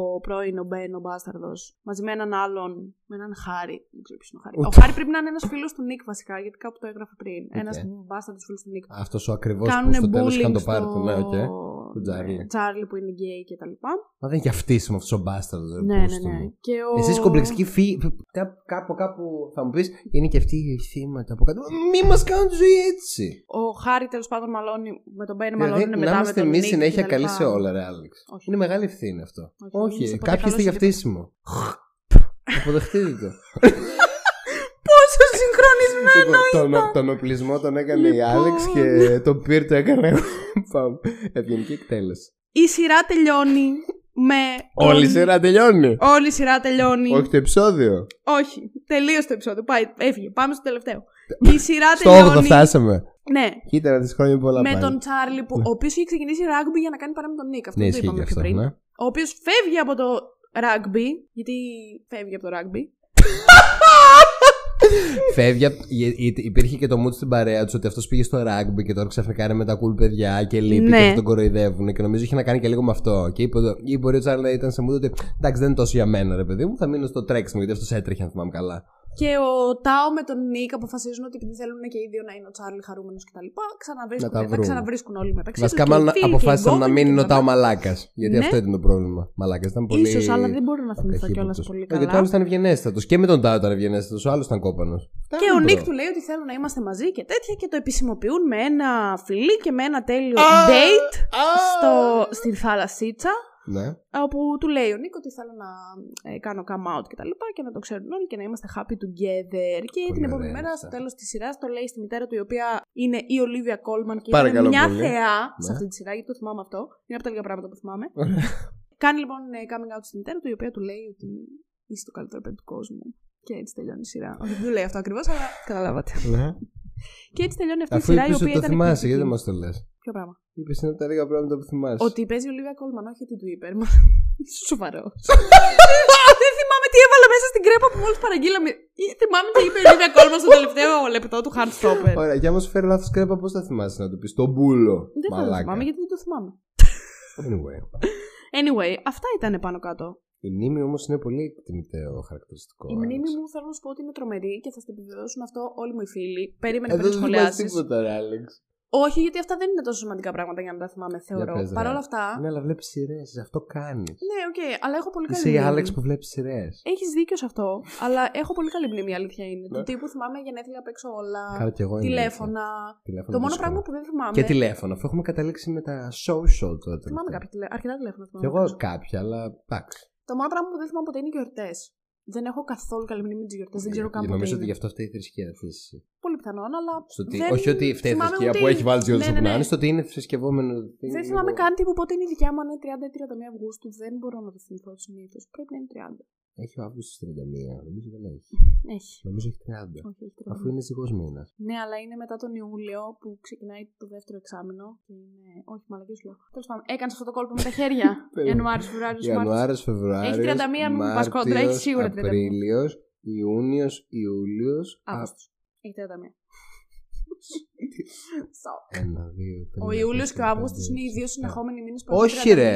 ο πρώην ο Μπέν, ο Μπάσταρδος, μαζί με έναν άλλον, με έναν Χάρη. Δεν ξέρω ποιος είναι ο Χάρη. Ούτε. Ο Χάρη πρέπει να είναι ένας φίλος του Νίκ βασικά, γιατί κάπου το έγραφε πριν. Οκ. Ένας Μπάσταρδος φίλος του Νίκ. Αυτός ο ακριβώς που Κάνουν στο τέλος είχαν bullying το πάρει του. Ναι, οκ. στο Τον Τσάρλι. Τσάρλι που είναι γκέι και τα λοιπά. Μα δεν έχει αυτίσιμο αυτός ο μπάσταρδος. Ναι, ναι, ναι. Και ο... Εσείς κομπλεξικοί φύ... κά- Κάπου, κάπου θα μου πεις είναι και αυτοί οι θύματα από κάτω. Μη μας κάνουν τη ζωή έτσι. Ο Χάρη τέλος πάντων μαλώνει με τον Μπέν, Δηλαδή, μαλώνει μετά να με είμαστε τον εμείς Νίκ συνέχεια και τα καλοί λοιπά. σε όλα, ρε Άλεξ. Όχι. Είναι μεγάλη ευθύνη αυτό. Όχι, δεν είσαι Όχι, ποτέ κάποιοι είστε καλός για σε φτύσιμο. Αποδεχτείτε το. Πόσο συγχρονισμένο τον, ήταν! τον οπλισμό τον έκανε η Λοιπόν. Άλεξ και τον πυρ το έκανε εγώ. Πάμε. Ευγενική εκτέλεση. Η σειρά τελειώνει με. Όλη η τον- σειρά τελειώνει. Όλη η σειρά τελειώνει. Όχι το επεισόδιο. Όχι. Τελείωσε το επεισόδιο. Πάει, έφυγε. Πάμε στο τελευταίο. Η σειρά Στο 8 τελειώνει. φτάσαμε. Ναι. Κοίτα να τη χρόνια πολλά Με πάλι. τον Τσάρλι, που, ο οποίος είχε ξεκινήσει ράγκμπι για να κάνει παρά με τον Νίκ. Αυτό Ναι, το ισχύει είπαμε και πιο αυτό. πριν. Ναι. Ο οποίος φεύγει από το ράγκμπι. Γιατί φεύγει από το ράγκμπι. Φεύγει, απ- υ- υ- υπήρχε και το mood στην παρέα τους ότι αυτός πήγε στο rugby και τώρα ξαφνικά είναι με τα cool παιδιά και λείπει Ναι. και θα τον κοροϊδεύουν. Και νομίζω είχε να κάνει και λίγο με αυτό. Και είπε, ή μπορεί ο Τσάρλ να ήταν σε mood ότι εντάξει δεν είναι τόσο για μένα ρε παιδί μου, θα μείνω στο τρέξιμο γιατί αυτός έτρεχε αν θυμάμαι καλά. Και ο Τάο με τον Νίκ αποφασίζουν ότι επειδή θέλουν και οι δύο να είναι ο Τσάρλι χαρούμενος κτλ. Ξαναβρίσκουν, Να τα θα βρουν. ξαναβρίσκουν όλοι μεταξύ Βασικά, τους και μάλλον οι φίλοι και οι αποφάσισαν να γκόμενοι μην είναι ο κτλ. Τάο Μαλάκας. Γιατί Ναι. αυτό ήταν το πρόβλημα. Μαλάκας ήταν πολύ. Ίσως, αλλά δεν μπορώ να θυμηθώ κιόλας καχύποπτος. πολύ Ε, Γιατί ο καλά. άλλος ήταν ευγενέστατος. Και με τον Τάο ήταν ευγενέστατος. Ο άλλος ήταν κόπανος. Και ο Νίκ του λέει ότι θέλουν να είμαστε μαζί και τέτοια και το επισημοποιούν με ένα φιλί και με ένα τέλειο date στο, στη θάλασσίτσα. Ναι. Όπου του λέει ο Νίκ ότι θέλω να ε, κάνω come out και τα λοιπά και να το ξέρουν όλοι και να είμαστε happy together. Και Πολύ την επόμενη ωραία μέρα, αυτά. στο τέλος της σειράς, το λέει στη μητέρα του, η οποία είναι η Ολίβια Κόλμαν και Παρακαλώ είναι μια πολύ. θεά σε Ναι. αυτή τη σειρά, γιατί το θυμάμαι αυτό. Είναι από τα λίγα πράγματα που θυμάμαι. Κάνει λοιπόν ε, coming out στη μητέρα του, η οποία του λέει ότι είσαι το καλύτερο παιδί του κόσμου. Και έτσι τελειώνει η σειρά. Όχι, δεν του λέει αυτό ακριβώς, αλλά καταλάβατε. ναι. Και έτσι τελειώνει αυτή η Αφού σειρά, η είπες οποία ότι το ήταν. θυμάσαι, γιατί δεν εκπληκτική. μας το λες; Ποιο πράγμα; Είπες είναι από τα λίγα πράγματα που θυμάσαι. Ότι παίζει η Ολίβια Κόλμαν, όχι τι του είπε. Μα είσαι σοβαρός. Δεν θυμάμαι τι έβαλα μέσα στην κρέπα που μόλις παραγγείλαμε. Ή Θυμάμαι τι είπε η Ολίβια Κόλμαν στο τελευταίο λεπτό του Hardstopper. Ωραία, και άμα σου φέρει λάθος κρέπα, πώς θα θυμάσαι να του πεις τον μπούλο. Δεν θα το Μαλάκα. θυμάμαι γιατί δεν το θυμάμαι. Anyway. Anyway, αυτά ήταν πάνω κάτω. Η μνήμη όμως είναι πολύ εκτιμητέο χαρακτηριστικό. Η μνήμη Άλεξ. μου θέλω να σου πω ότι είναι τρομερή και θα στο επιβεβαιώσουν αυτό όλοι μου οι φίλοι. Περίμενε Εδώ πριν δεν θυμάσαι σχολιάσεις. τίποτα, ρε Άλεξ. Όχι, γιατί αυτά δεν είναι τόσο σημαντικά πράγματα για να τα θυμάμαι, θεωρώ. πες, ρε. Παρ' όλα αυτά. Ναι, αλλά βλέπεις σειρές. Αυτό κάνεις. Ναι, οκ, αλλά έχω πολύ καλή Είσαι η μνήμη. Άλεξ που βλέπεις σειρές. Έχεις δίκιο σε αυτό, αλλά έχω πολύ καλή μνήμη, η αλήθεια είναι. Ναι. Του τύπου θυμάμαι γενέθλια απ' έξω όλα. Καλά, κι εγώ είναι τηλέφωνα. Τηλέφωνο Το μόνο δύσκολο. πράγμα που δεν θυμάμαι. Και τηλέφωνο, αφού έχουμε καταλήξει με τα social τότε. Θυμάμαι κάποια τηλε... αρκετά τηλέφωνα. θυμάμαι Κι εγώ απ' έξω. κάποια, αλλά εντάξει. Το μόνο πράγμα που δεν θυμάμαι ποτέ είναι οι γιορτές. Δεν έχω καθόλου καλή μνήμη με τις γιορτές. Δεν ξέρω καν ποτέ. Νομίζω ότι είναι. γι' αυτό φταίει η θρησκεία. αυτής εσύ. Πολύ πιθανόν, αλλά. Στο ότι- δεν Όχι ότι φταίει η θυμάμαι θρησκεία ούτε που η- έχει βάλει τις γιορτές Ναι, που ναι, να ναι. είναι, στο ότι είναι θρησκευόμενο. Δεν θυμάμαι καν τύπου πότε είναι η δικιά μου, αν είναι 30 ή 31 Αυγούστου. Δεν μπορώ να το θυμηθώ συνήθως. Πρέπει να είναι 30. Έχει ο Αύγουστος 31. Νομίζω δεν έχει. Έχει. Νομίζω έχει 30. Όχι, έχει 30. Αφού είναι ζυγό μήνας. Ναι, αλλά είναι μετά τον Ιούλιο που ξεκινάει το δεύτερο εξάμεινο. Και είναι... Όχι, μαλακή σου λέω. Τέλος πάντων, έκανες αυτό το κόλπο με τα χέρια. Ιανουάριος, Φεβρουάριος, Μάρτιος. Ιανουάριος, Φεβρουάριος. Έχει 31, μην μου πας κόντρα, έχεις σίγουρα 31. Απρίλιος, Ιούνιος, Ιούλιος. Αύγουστος. Έχει 31. Stop. Ένα, δύο, τρία. Ο Ιούλιος και ο τέσσερα, Αύγουστος πέντε, είναι οι δύο έξι, συνεχόμενοι μήνες που Όχι, έχουν 31. ρε.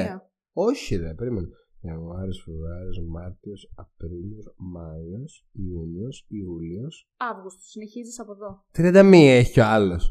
Όχι, ρε, περίμενε. Ιανουάριος, Φεβρουάριος, Μάρτιος, Απρίλιος, Μάιος, Ιούνιος, Ιούλιος. Αύγουστος, συνεχίζεις από εδώ. 31 έχει ο άλλος.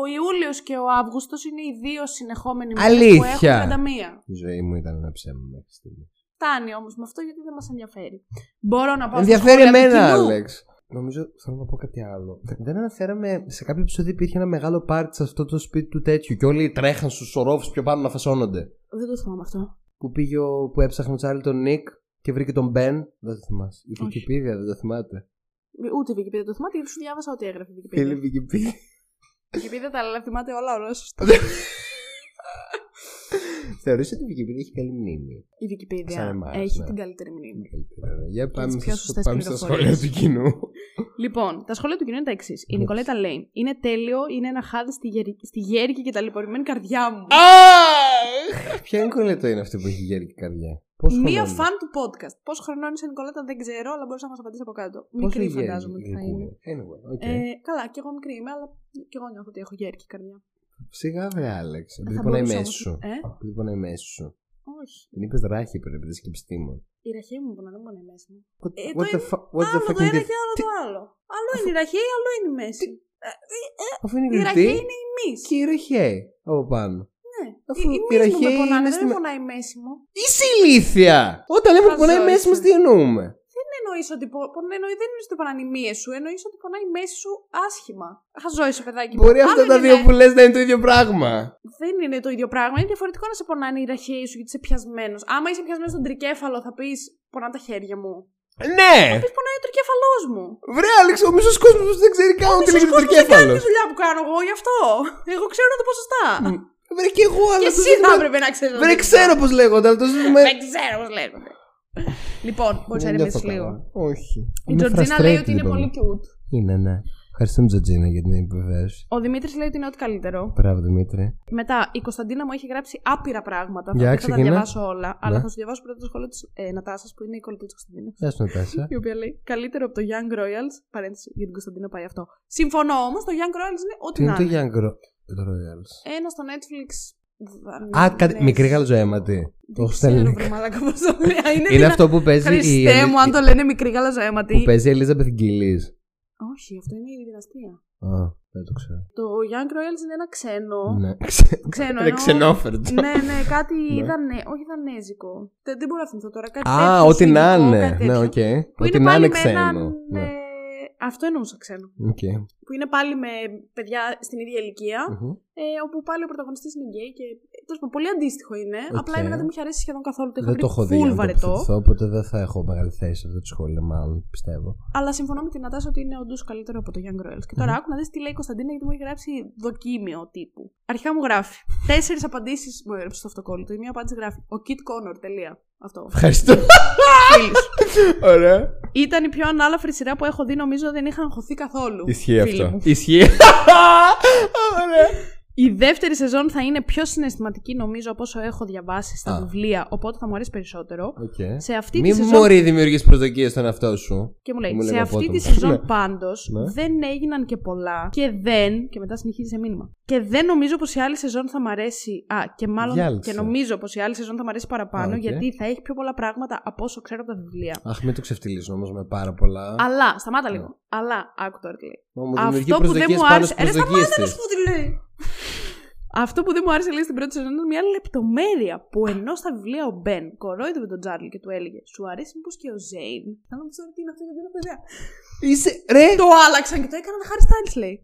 Ο Ιούλιος και ο Αύγουστος είναι οι δύο συνεχόμενοι μήνε Αλήθεια. που έχουν 31. Η ζωή μου ήταν ένα ψέμα μέχρι στιγμής. Φτάνει όμως με αυτό γιατί δεν μας ενδιαφέρει. Μπορώ να πάω στα Ενδιαφέρει σχόλια του εμένα, κοινού. Άλεξ. Νομίζω θέλω να πω κάτι άλλο. Δεν αναφέραμε σε κάποιο επεισόδιο υπήρχε ένα μεγάλο πάρτι σε αυτό το σπίτι του τέτοιου και όλοι τρέχαν στους ορόφου πιο πάνω να φασώνονται. Δεν το θυμάμαι αυτό. Που πήγε ο, που έψαχνε ο Τσάρλι τον Νικ και βρήκε τον Μπεν. Δεν το θυμάσαι. Η Όχι. Wikipedia δεν το θυμάται. Ούτε η Wikipedia το θυμάται, γιατί σου διάβασα ό,τι έγραφε η Φίλη Wikipedia. Wikipedia. Η Wikipedia τα άλλα θυμάται όλα, όλα σωστά. Θεωρείς ότι η Wikipedia έχει καλή μνήμη; Η Wikipedia Σαν εμάς, έχει ναι. την καλύτερη μνήμη. Καλύτερα, Για πάμε, τις πιο στα- σωστές πάμε στα πληροφορίες. σχόλια του κοινού. Λοιπόν, τα σχόλια του κοινού είναι τα εξής. Η Ναι. Νικολέτα λέει: Είναι τέλειο, είναι ένα χάδι στη, γερι... στη γέρικη και ταλαιπωρημένη καρδιά μου. Ποια Νικολέτα είναι αυτή που έχει γέρικη καρδιά; Πόσο Μία χρόνο φαν του podcast. Πόσο χρονών είσαι Νικολέτα δεν ξέρω, αλλά μπορείς να μας απαντήσεις από κάτω. είναι; Πόσο Μικρή γέρικη φαντάζομαι ότι θα ηλικία είναι. Anyway, οκ. Ε, καλά, και εγώ μικρή είμαι, αλλά και εγώ νιώθω ότι έχω γέρικη καρδιά. Σιγά βρε Άλεξ. Επειδή θα πονάει μπορούσα μέση όμως- σου. Ε; Επειδή πονάει μέση σου. Όχι. Την είπες ράχη πριν, επειδή είσαι και επιστήμον. Η ραχή μου που να δεν μπορεί να είναι μέση μου. What, Ε, what το the είναι- fuck, what the Άλλο το fucking ένα dif- και άλλο το άλλο. Άλλο είναι η ραχή, άλλο είναι η μέση. Αφού είναι Η η ραχή γλυτή είναι η μίση. και η ραχή από πάνω. Ναι. Αφού η, η η μίση μου ραχή με πονάνε, είναι δεν στην- με πονάει η μέση μου. Είσαι ηλίθεια! Όταν λέμε ότι πονάει η μέση μας, Χαζό τι εννοούμε; Δεν εννοείς ότι πο... πο- εννοεί, δεν εννοείς ότι πονάνε οι μύες σου, εννοείς ότι πονάει η μέση σου άσχημα. Χαζό είσαι παιδάκι. μου. Μπορεί Άλλο αυτά τα είναι δύο να- που λες να είναι το ίδιο πράγμα. Δεν είναι το ίδιο πράγμα. Είναι διαφορετικό να σε πονάνε οι ραχαίοι σου γιατί είσαι πιασμένος. Άμα είσαι πιασμένος στον τρικέφαλο, θα πεις Πονάνε τα χέρια μου. Ναι! Θα πεις Πονάει ο τρικέφαλός μου. Βρε, Άλεξ, ο μισός κόσμος δεν ξέρει καν ότι λέγεται Μισός κόσμος δεν κάνει τρικέφαλο. τη δουλειά που κάνω εγώ γι' αυτό. Εγώ ξέρω τα ποσοστά. Βρε, και εγώ, αλλά. Και το εσύ ζήτημα- θα έπρεπε να ξέρεις. Βρε, ξέρω πώς λέγονται, αλλά το ζήτημα. Δεν ξέρω πώς λέγονται. Λοιπόν, μπορείς να Δεν ηρεμήσεις νιώθω λίγο. καλά. Όχι. Η Είμαι Τζορτζίνα λέει frustrated, ότι είναι λοιπόν. πολύ cute. Είναι, ναι. Ευχαριστούμε, Τζορτζίνα, για την επιβεβαίωση. Ο Δημήτρης λέει ότι είναι ό,τι καλύτερο. Μπράβο, Δημήτρη. Μετά, η Κωνσταντίνα μου έχει γράψει άπειρα πράγματα. Για, θα, θα τα ξεκινά. διαβάσω όλα. Αλλά Ναι. θα σου διαβάσω πρώτα το σχόλιο της ε, Νατάσας που είναι η κολλητή της Κωνσταντίνας. Γεια σου, Νατάσα. Η οποία λέει καλύτερο από το Young Royals. Παρένθεση για την Κωνσταντίνα πάει αυτό. Συμφωνώ όμως, το Young Royals είναι ό,τι Τι είναι να το είναι. Young Ro- Royals; Ένα στο Netflix. Α, κάτι, μικρή γαλαζοαίματη. Το Δεν στέλνει. ξέρω, βρε μαλάκα, πώς το λέει. Είναι, Είναι δυνα- αυτό που παίζει η, Χριστέ μου, αν το λένε μικρή γαλαζοαίματη. που παίζει η Ελίζα Γκυλή. Όχι, αυτό είναι η δυναστεία. Α, δεν το ξέρω. Το Young Royals είναι ένα ξένο. Ναι. Ξένο, Είναι εννοώ- ξενόφερτο. ναι, ναι, κάτι Ναι. δανέ-, όχι δανέζικο. Δεν, δεν μπορώ να θυμηθώ τώρα. Κάτι Α, τέτοιο, ό,τι να σουηδικό, είναι. κάτι Ναι, τέτοιο. οκ. Που Ό,τι είναι να πάλι είναι με έναν, ξένο. Ναι. Ε, Αυτό εννοούσα ξένο. Οκ. Που είναι πάλι με παιδιά στην ίδια ηλικία. Μμμ. Ε, όπου πάλι ο πρωταγωνιστής είναι γκέι και. Τέλος πάντων, πολύ αντίστοιχο είναι. Οκ. Απλά εμένα δεν μου είχε αρέσει σχεδόν καθόλου. Το είχα Δεν το βρει έχω δει full για να βαρετό. τοποθετηθώ, οπότε δεν θα έχω μεγάλη θέση σε αυτό το σχόλιο, μάλλον πιστεύω. Αλλά συμφωνώ με την Νατάσα ότι είναι όντως καλύτερο από το Young Royals. Και τώρα άκου να δεις τι λέει η Κωνσταντίνα, γιατί μου έχει γράψει δοκίμιο τύπου. Αρχικά μου γράφει. Τέσσερις απαντήσεις μου έγραψε στο αυτοκόλλητο. Η μία απάντηση γράφει. Ο Kit Connor. Τελεία. Αυτό. Ευχαριστώ. Φίλης. Ωραία. Ήταν η πιο ανάλαφρη σειρά που έχω δει. Νομίζω δεν είχα αγχωθεί καθόλου. Ισχύει φίλοι αυτό. μου. Ισχύει. Ωραία. Η δεύτερη σεζόν θα είναι πιο συναισθηματική νομίζω από όσο έχω διαβάσει στα Α. βιβλία, οπότε θα μου αρέσει περισσότερο. Οκ. Σε αυτή τη Μην σεζόν. μωρή δημιουργεί προσδοκίες στον εαυτό σου. Και μου λέει, Μου σε λίγο αυτή τη απότομα. σεζόν Ναι. πάντως Ναι. δεν έγιναν και πολλά και δεν. Και μετά συνεχίζει σε μήνυμα. Και δεν νομίζω πως η άλλη σεζόν θα μ' αρέσει. Α, και μάλλον. Διάλυσε. Και νομίζω πως η άλλη σεζόν θα μ' αρέσει παραπάνω Α, οκ. γιατί θα έχει πιο πολλά πράγματα από όσο ξέρω από τα βιβλία. Αχ, μην το ξεφτυλίσω όμως με πάρα πολλά. Αλλά, σταμάτα Ναι. λίγο. Αλλά, άκου τώρα τι λέει. Μα μου δημιουργεί Αυτό που δεν προσδοκίες μου πάνω άρεσε. στις Ρε, προσδοκίες σταμάτα να της. σου πω τι λέει. Αυτό που δεν μου άρεσε λέει στην πρώτη σεζόν ήταν μια λεπτομέρεια που ενώ στα βιβλία ο Μπεν κορόιδευε τον Τσάρλι και του έλεγε Σου αρέσει μήπως και ο Ζέιν; Θα μου πει τώρα τι είναι αυτό γιατί δεν έχω ιδέα. Είσαι. Ρε! Το άλλαξαν και το έκαναν Harry Styles, λέει.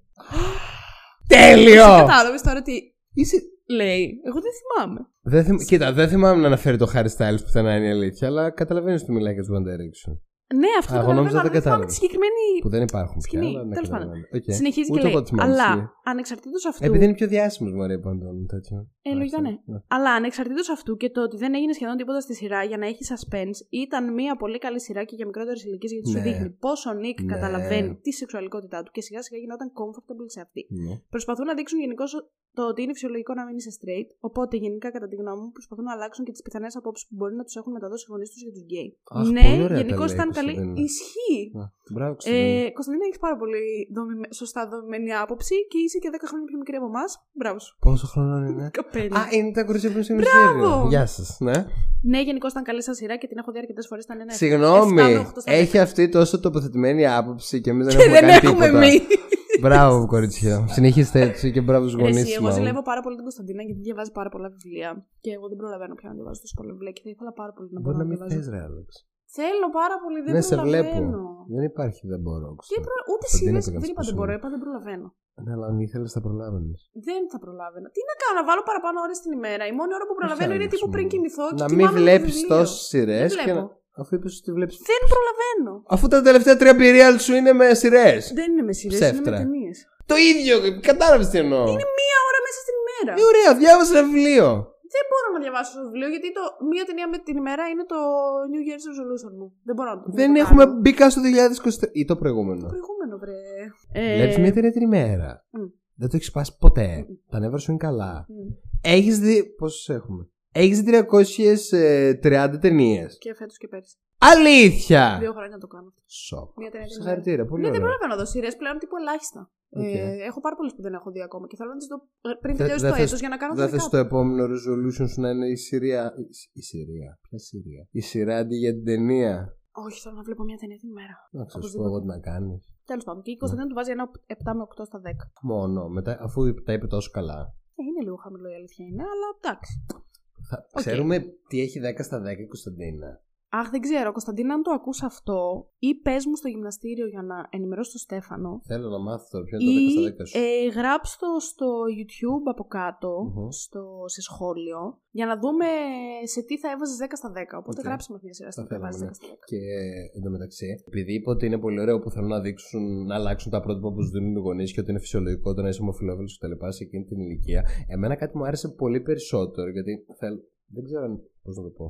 Τέλειο! Κατάλαβες τώρα τι Είσαι. λέει. Εγώ δεν θυμάμαι. Δεν θυμ... Κοίτα, δεν θυμάμαι να αναφέρει το Harry Styles πουθενά είναι η αλήθεια, αλλά καταλαβαίνεις ότι μιλάει για τους One Direction. Ναι, αυτό Α, το εγώ νόμιζα καταλαβαίνω, δεν αλλά δεν θυμάμαι κατάλαβα. τη συγκεκριμένη Που δεν υπάρχουν πια. σκηνή. αλλά ναι, Τέλος πάντων. καταλαβαίνω. Οκ. Συνεχίζει Ούτε και εγώ λέει. θυμάμαι, Αλλά ισχύει. ανεξαρτήτως αυτού. Επειδή είναι πιο διάσημος μου αρέσει πάντων τέτοιο. Ε, λογικά ναι. Αλλά ανεξαρτήτως αυτού και το ότι δεν έγινε σχεδόν τίποτα στη σειρά για να έχει suspense, ήταν μια πολύ καλή σειρά και για μικρότερες ηλικίες γιατί σου Ναι. δείχνει πόσο ο Νίκ Ναι. καταλαβαίνει τη σεξουαλικότητά του και σιγά σιγά γινόταν comfortable σε αυτή. Ναι. Προσπαθούν να δείξουν γενικώς το ότι είναι φυσιολογικό να μην είσαι straight, οπότε γενικά κατά τη γνώμη μου προσπαθούν να αλλάξουν και τις πιθανές απόψεις που μπορεί να τους έχουν μεταδώσει οι γονείς τους για τους γκέι. Αχ, ναι, πολύ ωραία τα γενικώς λέει, ήταν καλή. Κωνσταντίνα. Ισχύει. Α, Μπράβο, Κωνσταντίνα. Ε, Κωνσταντίνα, έχεις πάρα πολύ δομημε- σωστά δομημένη άποψη και είσαι και 10 χρόνια πιο μικρή από εμάς. Μπράβο σου. Πόσο χρόνο είναι; Καπέλα. Α, είναι τα κορίτσια που είναι στο Μπράβο! ημισέριο. Γεια σας, ναι. Ναι, γενικώ ήταν καλή σαν σειρά και την έχω δει αρκετές φορές. Ήταν ένα Συγγνώμη, 7 με 8 στα 10. έχει αυτή τόσο τοποθετημένη άποψη και εμείς δεν Και έχουμε δεν κάνει έχουμε τίποτα. εμείς. Μπράβο, κορίτσια. Συνεχίστε έτσι και μπράβο στους γονείς Εσύ, εγώ μου. ζηλεύω πάρα πολύ την Κωνσταντίνα γιατί διαβάζει πάρα πολλά βιβλία. Και εγώ δεν προλαβαίνω πια να διαβάζω τόσο πολλά βιβλία και θα ήθελα πάρα πολύ να μπορώ Μπορεί να, να μην διαβάζω. θες, ρε, Άλεξ. Θέλω πάρα πολύ, δεν Ναι, σε βλέπω. προλαβαίνω. Δεν υπάρχει, δεν μπορώ. Και Κωνσταντίνα. προ... Ούτε Κωνσταντίνα σειρέ. πήγα Δεν στο είπα δεν σπίτι μπορώ, μου. είπα δεν προλαβαίνω. Ναι, αλλά αν ήθελες θα προλάβαινες. Δεν θα προλάβαινα. Τι να κάνω, να βάλω παραπάνω ώρες την ημέρα. Η μόνη ώρα που προλαβαίνω είναι θέλεις, τύπου πριν μου. κοιμηθώ και Να μην κοιμάμαι με το βλέπεις βιβλίο. τόσες σειρές Δεν και να. βλέπω. Αφού είπες ότι βλέπεις. Δεν προλαβαίνω. Αφού τα τελευταία τρία περιάλ σου είναι με σειρές. Δεν είναι με σειρές, είναι με Ψεύτρα. ταινίες. Το ίδιο, κατάλαβες τι εννοώ. Είναι μία ώρα μέσα στην ημέρα. Ε, ωραία, διάβασες ένα βιβλίο. Δεν μπορώ να διαβάσω το βιβλίο γιατί το, μία ταινία με την ημέρα είναι το New Year's Resolution μου. Δεν μπορώ να το Δεν το έχουμε κάνω. μπει καν στο 2023 ή το προηγούμενο; Το προηγούμενο, βρε. Βλέπεις μια ταινία την ημέρα. Μμ. Δεν το έχεις σπάσει ποτέ. Μμ. Τα νεύρα σου είναι καλά. Μμ. Έχεις δει. Πόσες έχουμε; Έχεις δει 330 ταινίες. Και φέτος και πέρσι. Αλήθεια! Δύο χρόνια να το κάνω. Σοκ. Μία ταινία την ημέρα. Συγχαρητήρια, πολύ Ναι, δεν ωραία. προλαβαίνω να δω σειρές πλέον τύπου ελάχιστα. Οκ. Ε, έχω πάρα πολλές που δεν έχω δει ακόμα και θέλω να τις δω ε, πριν Δεν- τελειώσει δεν το θες- έτος για να κάνω τα Δεν δικά θες μου. το επόμενο resolution σου να είναι η Συρία. η- Η Συρία. Ποια Συρία. Η σειρά αντί για την ταινία. Όχι, θέλω να βλέπω μια ταινία την ημέρα. Να ξέρω σου πω Οπωσδήποτε. εγώ τι να κάνεις. Τέλος πάντων. Ναι. Και η Κωνσταντίνα του βάζει ένα 7 με 8 στα 10. Μόνο. Μετά, αφού τα είπε τόσο καλά. Ε, είναι λίγο χαμηλό η αλήθεια είναι, αλλά εντάξει. Θα... Οκ. Ξέρουμε τι έχει 10 στα 10 η Κωνσταντίνα. Αχ, δεν ξέρω. Κωνσταντίνα, αν το ακούς αυτό, ή πες μου στο γυμναστήριο για να ενημερώσω τον Στέφανο, Θέλω να μάθω τώρα ποιο είναι το 10 ή στα 10 σου. ε, γράψ' το στο YouTube από κάτω, Μμμ. στο, σε σχόλιο, για να δούμε σε τι θα έβαζες 10 στα 10. Οπότε Οκ. γράψτε μας μια σειρά στο Θα που θα βάζεις θέλαμε, 10 στα 10. Και εντωμεταξύ, επειδή είπε ότι είναι πολύ ωραίο που θέλουν να δείξουν, να αλλάξουν τα πρότυπα που σου δίνουν οι γονείς και ότι είναι φυσιολογικό το να είσαι ομοφυλόφιλος κτλ. σε εκείνη την ηλικία, εμένα κάτι μου άρεσε πολύ περισσότερο γιατί θέλω. Δεν ξέρω πώς να το πω.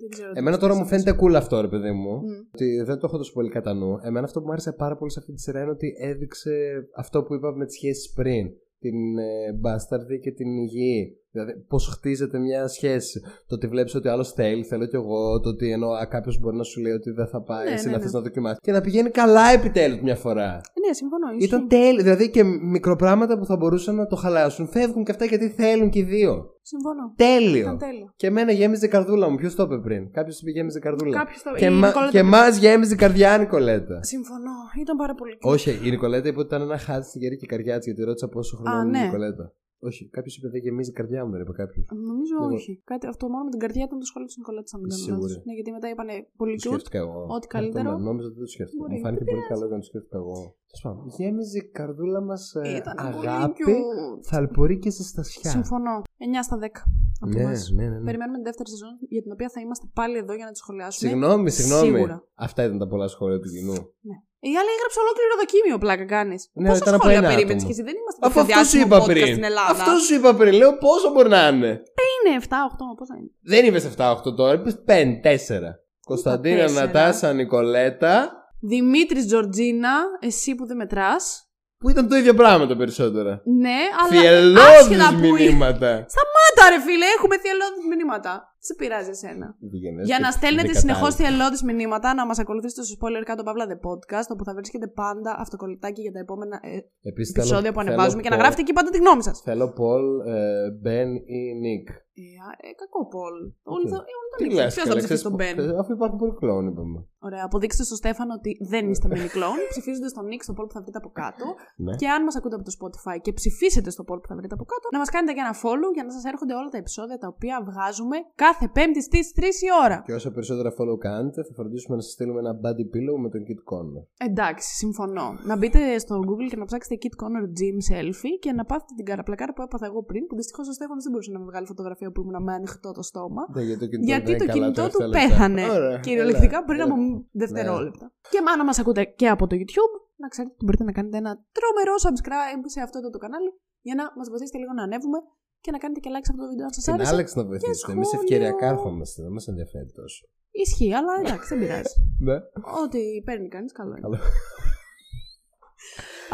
Δεν ξέρω τι Εμένα θα τώρα μου πεις. φαίνεται cool αυτό, ρε παιδί μου. Μμ. Ότι δεν το έχω τόσο πολύ κατά νου. Εμένα αυτό που μου άρεσε πάρα πολύ σε αυτή τη σειρά είναι ότι έδειξε αυτό που είπαμε με τις σχέσεις πριν. Την ε, μπάσταρδη και την υγιή. Δηλαδή, πώς χτίζεται μια σχέση. Το ότι βλέπεις ότι άλλος θέλει, θέλω κι εγώ. Το ότι ενώ κάποιος μπορεί να σου λέει ότι δεν θα πάει, Ναι, εσύ ναι, να ναι. θε να δοκιμάσει. Και να πηγαίνει καλά επιτέλους μια φορά. Ναι, συμφωνώ. ισχύει. Ήταν τέλειο. Δηλαδή και μικροπράγματα που θα μπορούσαν να το χαλάσουν φεύγουν και αυτά γιατί θέλουν και οι δύο. Συμφωνώ. Τέλειο. Ήταν τέλειο. Και εμένα γέμιζε η καρδούλα μου. Ποιος το είπε πριν; Κάποιος είπε γέμιζε η καρδούλα. Κάποιος το- Και, η μα... Νικολέτα και είπε. μας γέμιζε η καρδιά, Νικολέτα. Συμφωνώ. Ήταν πάρα πολύ Όχι, η Νικολέτα είπε ότι ήταν ένα χάδι στη γερή και η καρδιά της, γιατί ρώτησα πόσο χρόνο Α, είναι η ναι. Νικολέτα. Όχι, κάποιος είπε δεν γεμίζει η καρδιά μου, δεν είπε κάποιος. Νομίζω Εγώ- όχι. Κάτι, αυτό μόνο με την καρδιά ήταν το σχόλιο της Νικολέτη, αν δεν κάνω Σίγουρη. λάθος. Ναι, γιατί μετά είπανε πολύ Το cute. σκέφτηκα εγώ. Ό,τι καλύτερο. Αυτό, ναι, Νόμιζα ότι δεν το σκέφτηκα. Μπορεί, Μου φάνηκε δεν πολύ καλό για να το σκέφτηκα εγώ. Τέλος πάντων, Γέμιζε η καρδούλα μας Ήταν πολύ αγάπη, cute. θαλπορή και ζεστασιά. Συμφωνώ. 9 στα 10. Από Ναι, εμάς. ναι, ναι, ναι. Περιμένουμε την δεύτερη σεζόν για την οποία θα είμαστε πάλι εδώ για να τη σχολιάσουμε. Συγγνώμη, συγγνώμη. Σίγουρα. Αυτά ήταν τα πολλά σχόλια του κοινού. Ναι. Η άλλη έγραψε ολόκληρο δοκίμιο, πλάκα κάνεις. Ναι, Πόσα ήταν από σχόλια ένα περίμενες άτομο. και εσύ; Δεν είμαστε Αφού το αυτός πιο σου διάσημο είπα podcast πριν. στην Ελλάδα. Αυτός σου είπα πριν. Λέω πόσο μπορεί να είναι; είναι 7-8, πόσα είναι; Δεν είπες 7-8 τώρα, είπες 5-4. Κωνσταντίνα, τέσσερα. Νατάσα, Νικολέτα. Δημήτρης Τζορτζίνα, εσύ που δεν μετράς. Που ήταν το ίδιο πράγμα τα περισσότερα. Ναι, αλλά. Θυελώδεις άσχετα που είναι. μηνύματα. Σταμάτα, ρε φίλε, έχουμε θυελώδης μηνύματα. Σε πειράζει εσένα. Διγενές Για και να στέλνετε δικατάλη. συνεχώς θελώδει μηνύματα, να μας ακολουθήσετε στο spoiler κάτω παύλα The Podcast, όπου θα βρίσκετε πάντα αυτοκολλητάκι για τα επόμενα ε, Επίσης, επεισόδια θέλω- που θέλω ανεβάζουμε και να Paul- γράφετε εκεί πάντα τη γνώμη σας. Θέλω Πολ, ε, Μπεν ή Νικ. Ε, α, ε, κακό Πολ. Όλοι το Τι όλοι λες, Ποιος θα καλά, ψηφίσει ξέρεις τον πο- Μπεν. Αφού υπάρχουν πολλοί κλόουν, είπαμε. Ωραία, αποδείξτε στο Στέφανο ότι δεν είστε mini clone. Ψηφίζετε στον Nick στο poll που θα βρείτε από κάτω. Ναι. Και αν μας ακούτε από το Spotify και ψηφίσετε στο poll που θα βρείτε από κάτω, να μας κάνετε και ένα follow για να σας έρχονται όλα τα επεισόδια τα οποία βγάζουμε κάθε Πέμπτη στις 3 η ώρα. Και όσο περισσότερα follow κάνετε, θα φροντίσουμε να σας στείλουμε ένα body pillow με τον Kit Connor. Εντάξει, συμφωνώ. Να μπείτε στο Google και να ψάξετε Kit Connor Gym Selfie και να πάθετε την καραπλακάρα που έπαθα εγώ πριν, που δυστυχώς ο Στέφανος δεν μπορούσε να με βγάλει φωτογραφία που ήμουν με ανοιχτό το στόμα. Ναι, γιατί το κινητό, Γιατί δεν το είναι καλά κινητό του τελευταία λεπτά. πέθανε. Ωραία, Κυριολεκτικά έλα, πριν έλα. από δευτερόλεπτα. Και άμα να μας ακούτε και από το YouTube, να ξέρετε ότι μπορείτε να κάνετε ένα τρομερό subscribe σε αυτό εδώ το κανάλι για να μας βοηθήσετε λίγο να ανέβουμε και να κάνετε και like σε αυτό το βίντεο αν σας Την άρεσε. Άλεξ να βοηθήσετε. Εμείς σχόλιο. ευκαιριακά έρχομαστε, δεν μας ενδιαφέρει τόσο. Ισχύει, αλλά εντάξει, δεν πειράζει. Ναι. Ό,τι παίρνει κανείς, καλό είναι. Καλό.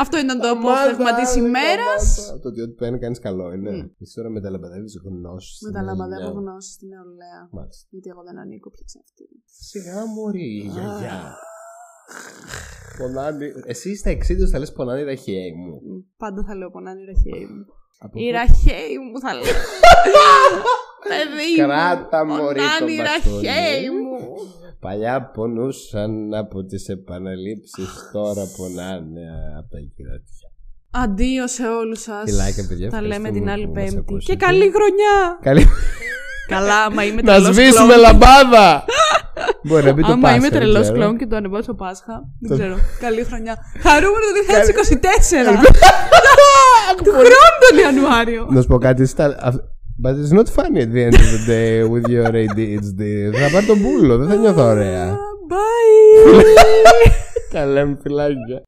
Αυτό ήταν το απόφθεγμα της ημέρας. Το ότι ό,τι παίρνει κάνει καλό είναι. Μμ. Εσύ τώρα μεταλαμπαδεύει γνώσεις. Μεταλαμπαδεύω γνώση στη νεολαία. Μάλιστα. Γιατί εγώ δεν ανήκω πια σε αυτή. Σιγά μωρή, γιαγιά. Πονάνε. Εσύ στα 60 θα λες πονάνε η ραχιαίοι μου. Μ, Πάντα θα λέω πονάνε οι ραχαίοι μου. Από Οι πού- ραχαίοι μου θα λέω. Παιδί μου. Κράτα, μωρή, Πονάνε τον οι μπαστούνι. ραχαίοι μου. Παλιά πονούσαν από τις επαναλήψεις Τώρα πονάνε από τα κυρατιά Αντίο σε όλους σας. Φιλάκια, παιδιά, Τα λέμε ευχαριστούμε την άλλη που μας Πέμπτη. ακούσατε. Και καλή χρονιά. Καλή... Καλά, άμα είμαι Να τρελός σβήσουμε κλόουν. λαμπάδα Μπορεί να μπει το Άμα Πάσχα, είμαι δεν τρελός ξέρω. κλόουν και το ανεβάσω Πάσχα. Δεν Το- ξέρω. Καλή χρονιά. Χαρούμενο το 2024. Του χρόνου τον Ιανουάριο. Να σου πω κάτι στα- αυ- But it's not funny at the end of the day with your ADHD Θα πάρει τον πούλο, δεν θα νιώθω ωραία Bye. Καλά μου φιλάκια